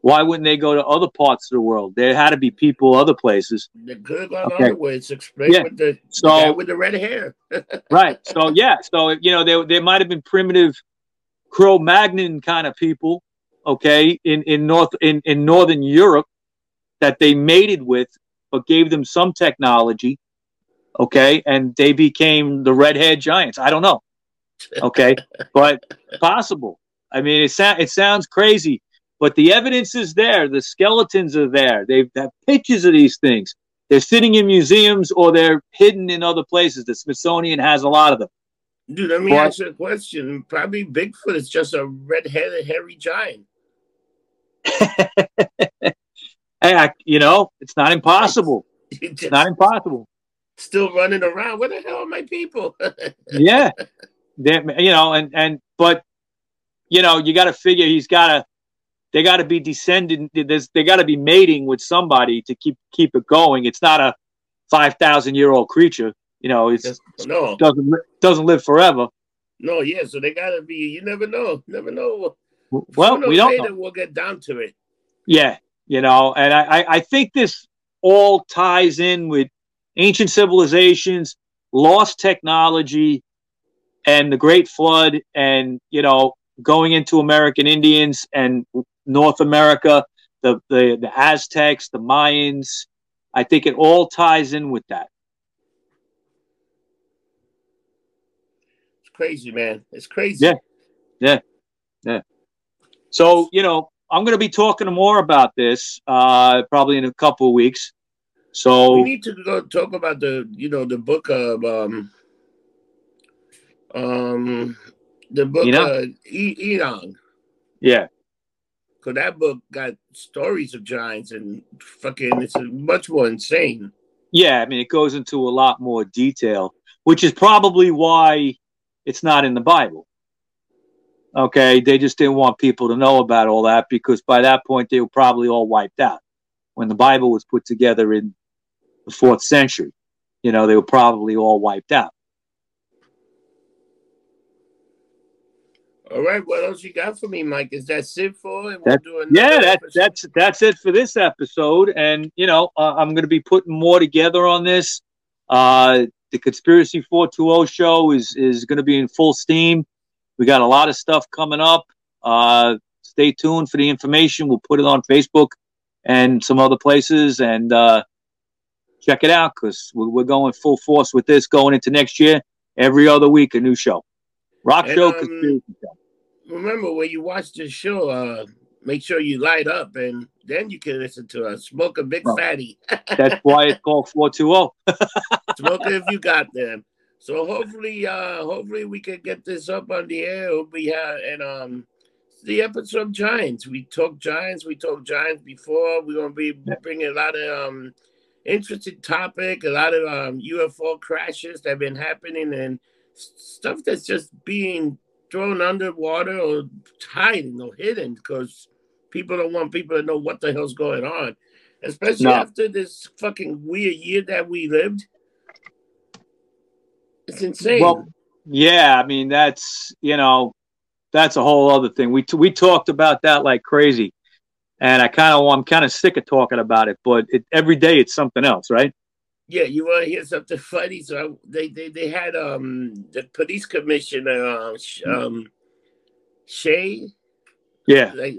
Speaker 2: Why wouldn't they go to other parts of the world? There had to be people other places.
Speaker 1: They could have gone okay. other ways. Explain yeah. with the, so, with the red hair.
Speaker 2: right. So yeah. So you know, there there might have been primitive Cro-Magnon kind of people, okay, in in North in in Northern Europe that they mated with, but gave them some technology, okay, and they became the redhead giants. I don't know, okay, but possible. I mean, it, sa- it sounds crazy, but the evidence is there. The skeletons are there. They have pictures of these things. They're sitting in museums or they're hidden in other places. The Smithsonian has a lot of them.
Speaker 1: Dude, let me but, ask you a question. Probably Bigfoot is just a red-headed hairy giant.
Speaker 2: hey, I, you know, it's not impossible. It's not impossible.
Speaker 1: Still running around. Where the hell are my people?
Speaker 2: yeah, they, you know, and and but you know, you got to figure he's got to they got to be descending. There's, they got to be mating with somebody to keep keep it going. It's not a five thousand year old creature. You know, it's no doesn't doesn't live forever.
Speaker 1: No, yeah. So they got to be. You never know. Never know.
Speaker 2: Well, we don't. Know.
Speaker 1: We'll get down to it.
Speaker 2: Yeah, you know, and I I think this all ties in with ancient civilizations, lost technology, and the Great Flood, and you know, going into American Indians and North America, the, the, the Aztecs, the Mayans. I think it all ties in with that.
Speaker 1: It's crazy, man. It's crazy.
Speaker 2: Yeah. Yeah. Yeah. So, you know, I'm going to be talking more about this uh, probably in a couple of weeks. So
Speaker 1: we need to go talk about the, you know, the book of um, um, the book uh, e- Enoch.
Speaker 2: Yeah
Speaker 1: because that book got stories of giants and fucking it's much more insane.
Speaker 2: Yeah, I mean, it goes into a lot more detail, which is probably why it's not in the Bible. Okay, they just didn't want people to know about all that because by that point they were probably all wiped out. When the Bible was put together in the fourth century, you know, they were probably all wiped out.
Speaker 1: All right, what else you got for me, Mike? Is that it for?
Speaker 2: And that, we'll yeah, that, that's that's it for this episode. And you know, uh, I'm going to be putting more together on this. Uh, the Conspiracy 420 show is is going to be in full steam. We got a lot of stuff coming up. Uh, stay tuned for the information. We'll put it on Facebook and some other places. And uh, check it out because we're, we're going full force with this going into next year. Every other week, a new show. Rock
Speaker 1: And,
Speaker 2: show,
Speaker 1: um. Remember when you watch this show, uh, make sure you light up, and then you can listen to us. Smoke a big fatty.
Speaker 2: That's why it's called 420.
Speaker 1: Smoke it if you got them. So hopefully, uh, hopefully we can get this up on the air. It'll be uh, and um, the episode of Giants. We talked Giants. We talked Giants before. We're gonna be bringing a lot of um, interesting topic. A lot of um, UFO crashes that have been happening and stuff that's just being thrown underwater or hiding or hidden because people don't want people to know what the hell's going on. Especially
Speaker 2: No.
Speaker 1: after this fucking weird year that we lived. It's insane.
Speaker 2: Well, yeah, I mean that's you know that's a whole other thing. We we talked about that like crazy, and I kind of I'm kind of sick of talking about it. But it, every day it's something else, right?
Speaker 1: Yeah, you want to hear something funny? So I, they, they they had um the police commissioner uh, Sh- um Shay
Speaker 2: Yeah,
Speaker 1: like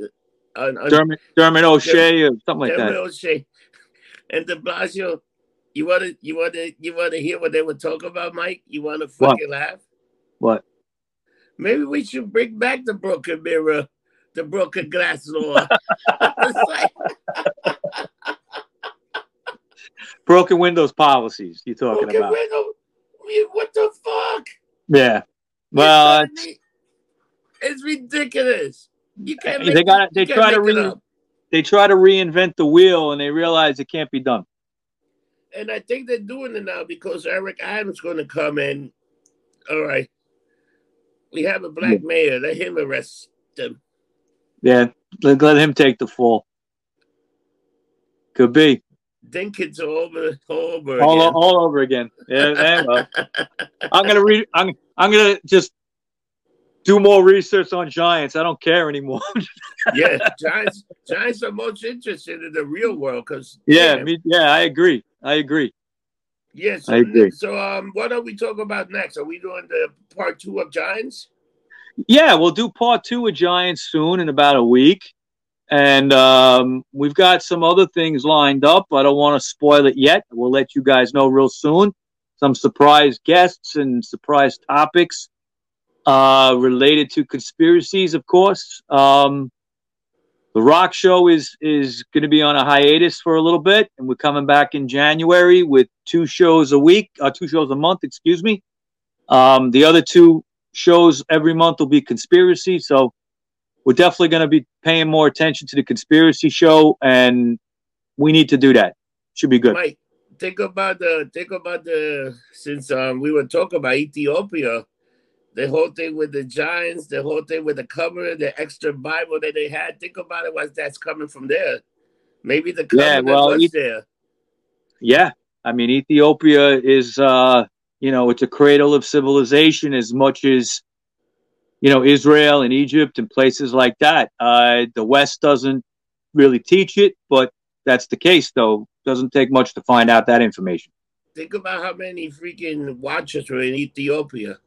Speaker 1: on, on
Speaker 2: Dermot Dermot O'Shea or something like
Speaker 1: Dermot
Speaker 2: that.
Speaker 1: O'Shea and De Blasio. You want to you want to you want to hear what they were talking about, Mike? You want to
Speaker 2: What?
Speaker 1: fucking laugh?
Speaker 2: What?
Speaker 1: Maybe we should bring back the broken mirror, the broken glass law. It's like,
Speaker 2: Broken windows policies. You talking
Speaker 1: broken
Speaker 2: about?
Speaker 1: window. What the fuck?
Speaker 2: Yeah. Well,
Speaker 1: It's, it's ridiculous. You can't.
Speaker 2: They gotta- they try to re- they try to reinvent the wheel and they realize it can't be done.
Speaker 1: and I think they're doing it now because Eric Adams going to come in. All right, we have a black mayor. Let him arrest them.
Speaker 2: Yeah, let, let him take the fall. Could be
Speaker 1: Dinkins all over, all over
Speaker 2: all,
Speaker 1: again.
Speaker 2: all over again. Yeah, yeah, well, I'm gonna read. I'm I'm gonna just do more research on Giants. I don't care anymore.
Speaker 1: yeah, Giants. Giants are most interested in the real world because
Speaker 2: yeah, me, yeah, I agree. I agree.
Speaker 1: yeah. So,
Speaker 2: I agree.
Speaker 1: so um, what are we talking about next? Are we doing the part two of Giants?
Speaker 2: Yeah, we'll do part two of Giants soon in about a week. And um, we've got some other things lined up. I don't want to spoil it yet. We'll let you guys know real soon. Some surprise guests and surprise topics uh, related to conspiracies, of course. Um, the Rock Show is is going to be on a hiatus for a little bit, and we're coming back in January with two shows a week, uh, two shows a month, excuse me. Um, the other two shows every month will be conspiracy. So we're definitely going to be paying more attention to the conspiracy show, and we need to do that. Should be good.
Speaker 1: Mike, think about the think about the since um we were talking about Ethiopia, the whole thing with the giants, the whole thing with the cover, the extra Bible that they had. Think about it was that's coming from there. Maybe the cover
Speaker 2: Yeah, well,
Speaker 1: was
Speaker 2: Eth-
Speaker 1: there.
Speaker 2: Yeah, I mean Ethiopia is, uh, you know, it's a cradle of civilization as much as, you know, Israel and Egypt and places like that. Uh, the West doesn't really teach it, but that's the case, though. Doesn't take much to find out that information.
Speaker 1: Think about how many freaking Watchers were in Ethiopia.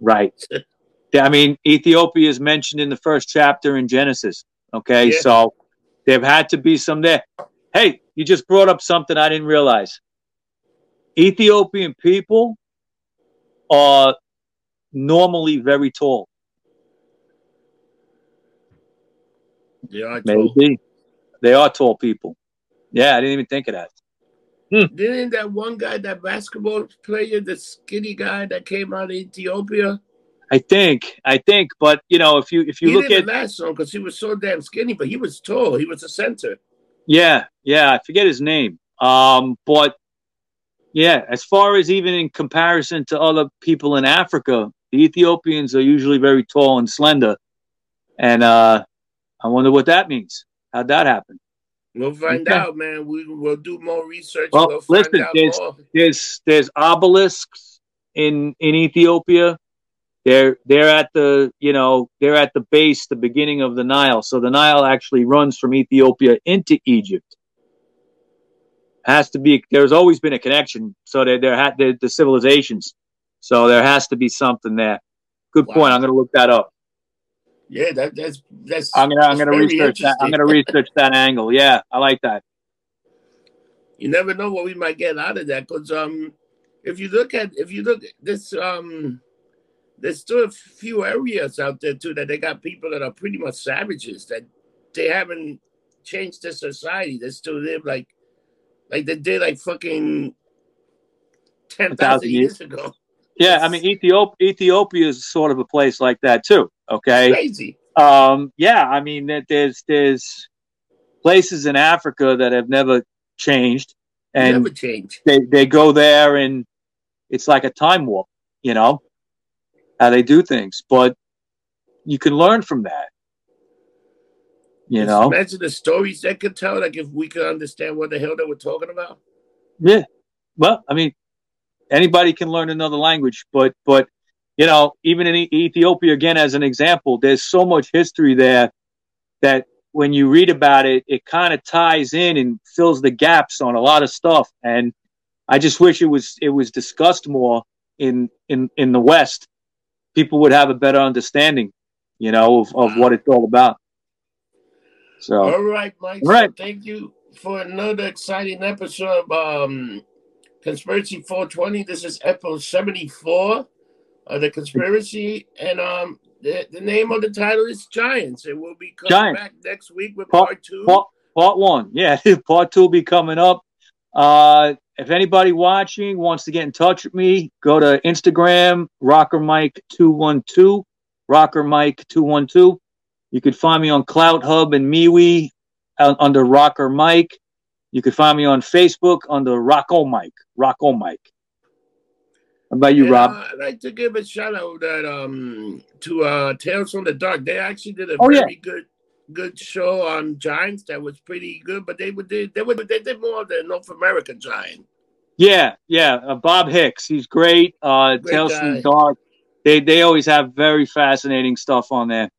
Speaker 2: Right. I mean, Ethiopia is mentioned in the first chapter in Genesis. Okay,
Speaker 1: Yeah.
Speaker 2: so there have had to be some there. Hey, you just brought up something I didn't realize. Ethiopian people are normally very tall.
Speaker 1: They are tall.
Speaker 2: Maybe they are tall people. Yeah, I didn't even think of that.
Speaker 1: Didn't that one guy, that basketball player, the skinny guy that came out of Ethiopia?
Speaker 2: I think, I think, but you know, if you if you
Speaker 1: he
Speaker 2: look
Speaker 1: didn't
Speaker 2: at
Speaker 1: last long because he was so damn skinny, but he was tall. He was a center.
Speaker 2: Yeah, yeah, I forget his name. Um, but yeah, as far as even in comparison to other people in Africa, the Ethiopians are usually very tall and slender. And uh, I wonder what that means. How'd that happen?
Speaker 1: We'll find
Speaker 2: Okay.
Speaker 1: out, man. We will do more research.
Speaker 2: Well,
Speaker 1: we'll find
Speaker 2: listen,
Speaker 1: out
Speaker 2: there's-
Speaker 1: more.
Speaker 2: There's there's obelisks in in Ethiopia. They're they're at the you know they're at the base, the beginning of the Nile. So the Nile actually runs from Ethiopia into Egypt. Has to be. There's always been a connection. So there there had the, the civilizations. So there has to be something there. Good
Speaker 1: Wow.
Speaker 2: point. I'm going to look that up.
Speaker 1: Yeah, that, that's that's.
Speaker 2: I'm gonna I'm going to research that. I'm going to research that angle. Yeah, I like that.
Speaker 1: you never know what we might get out of that. Because um, if you look at if you look at this um, there's still a few areas out there too that they got people that are pretty much savages that they haven't changed their society. They still live like like they did like fucking ten thousand years ago.
Speaker 2: Yeah, I mean Ethiopia Ethiopia is sort of a place like that too. Okay,
Speaker 1: crazy.
Speaker 2: Um, yeah, I mean there's there's places in Africa that have never changed, and
Speaker 1: never changed.
Speaker 2: They they go there and it's like a time warp, you know, how they do things. But you can learn from that. You
Speaker 1: Just
Speaker 2: know,
Speaker 1: imagine the stories they could tell. Like if we could understand what the hell they were talking about.
Speaker 2: Yeah. Well, I mean, anybody can learn another language, but but you know, even in Ethiopia, again as an example, there's so much history there that when you read about it, it kind of ties in and fills the gaps on a lot of stuff. And I just wish it was it was discussed more in in in the West. People would have a better understanding, you know, of, of what it's all about. So,
Speaker 1: all right, Mike. All right. So thank you for another exciting episode of um, Conspiracy 420. This is episode 74 of the conspiracy. And um, the, the name of the title is Giants. And we'll be coming Giant. back next week with part, part two.
Speaker 2: Part, part one. Yeah, part two will be coming up. Uh, if anybody watching wants to get in touch with me, go to Instagram, Rocker Mike 212, Rocker Mike 212. You could find me on CloutHub and MeWe uh, under Rocker Mike. You could find me on Facebook under Rocco Mike. Rocco Mike. How about you,
Speaker 1: and,
Speaker 2: Rob?
Speaker 1: I'd like to give a shout out that um to uh Tales from the Dark. They actually did a oh, very yeah. good good show on Giants that was pretty good, but they would did they would they did more of the North American Giant.
Speaker 2: Yeah, yeah. Uh, Bob Hicks, he's great. Uh great Tales guy. from the Dark. They they always have very fascinating stuff on there.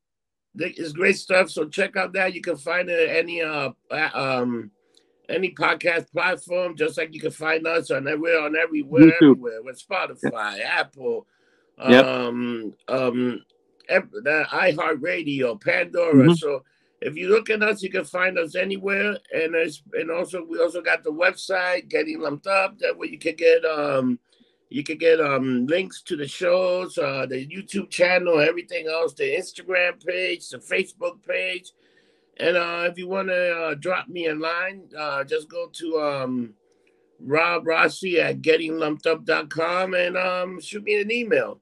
Speaker 1: It's great stuff. So check out that. You can find it any uh um any podcast platform, just like you can find us on everywhere on everywhere, YouTube. everywhere with Spotify, yep. Apple, yep. um um the iHeartRadio, Pandora. Mm-hmm. So if you look at us, you can find us anywhere. And there's and also we also got the website, getting lumped up, that way you can get um you can get um, links to the shows, uh, the YouTube channel, everything else, the Instagram page, the Facebook page. And uh, if you want to uh, drop me a line, uh, just go to um, Rob Rossi at gettinglumpedup.com and um, shoot me an email.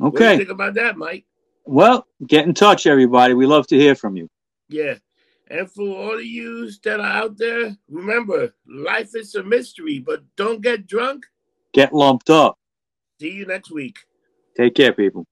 Speaker 2: Okay. What
Speaker 1: do you think about that, Mike?
Speaker 2: Well, get in touch, everybody. We love to hear from you.
Speaker 1: Yeah. And for all of you that are out there, remember, life is a mystery, but don't get drunk.
Speaker 2: Get lumped up.
Speaker 1: See you next week.
Speaker 2: Take care, people.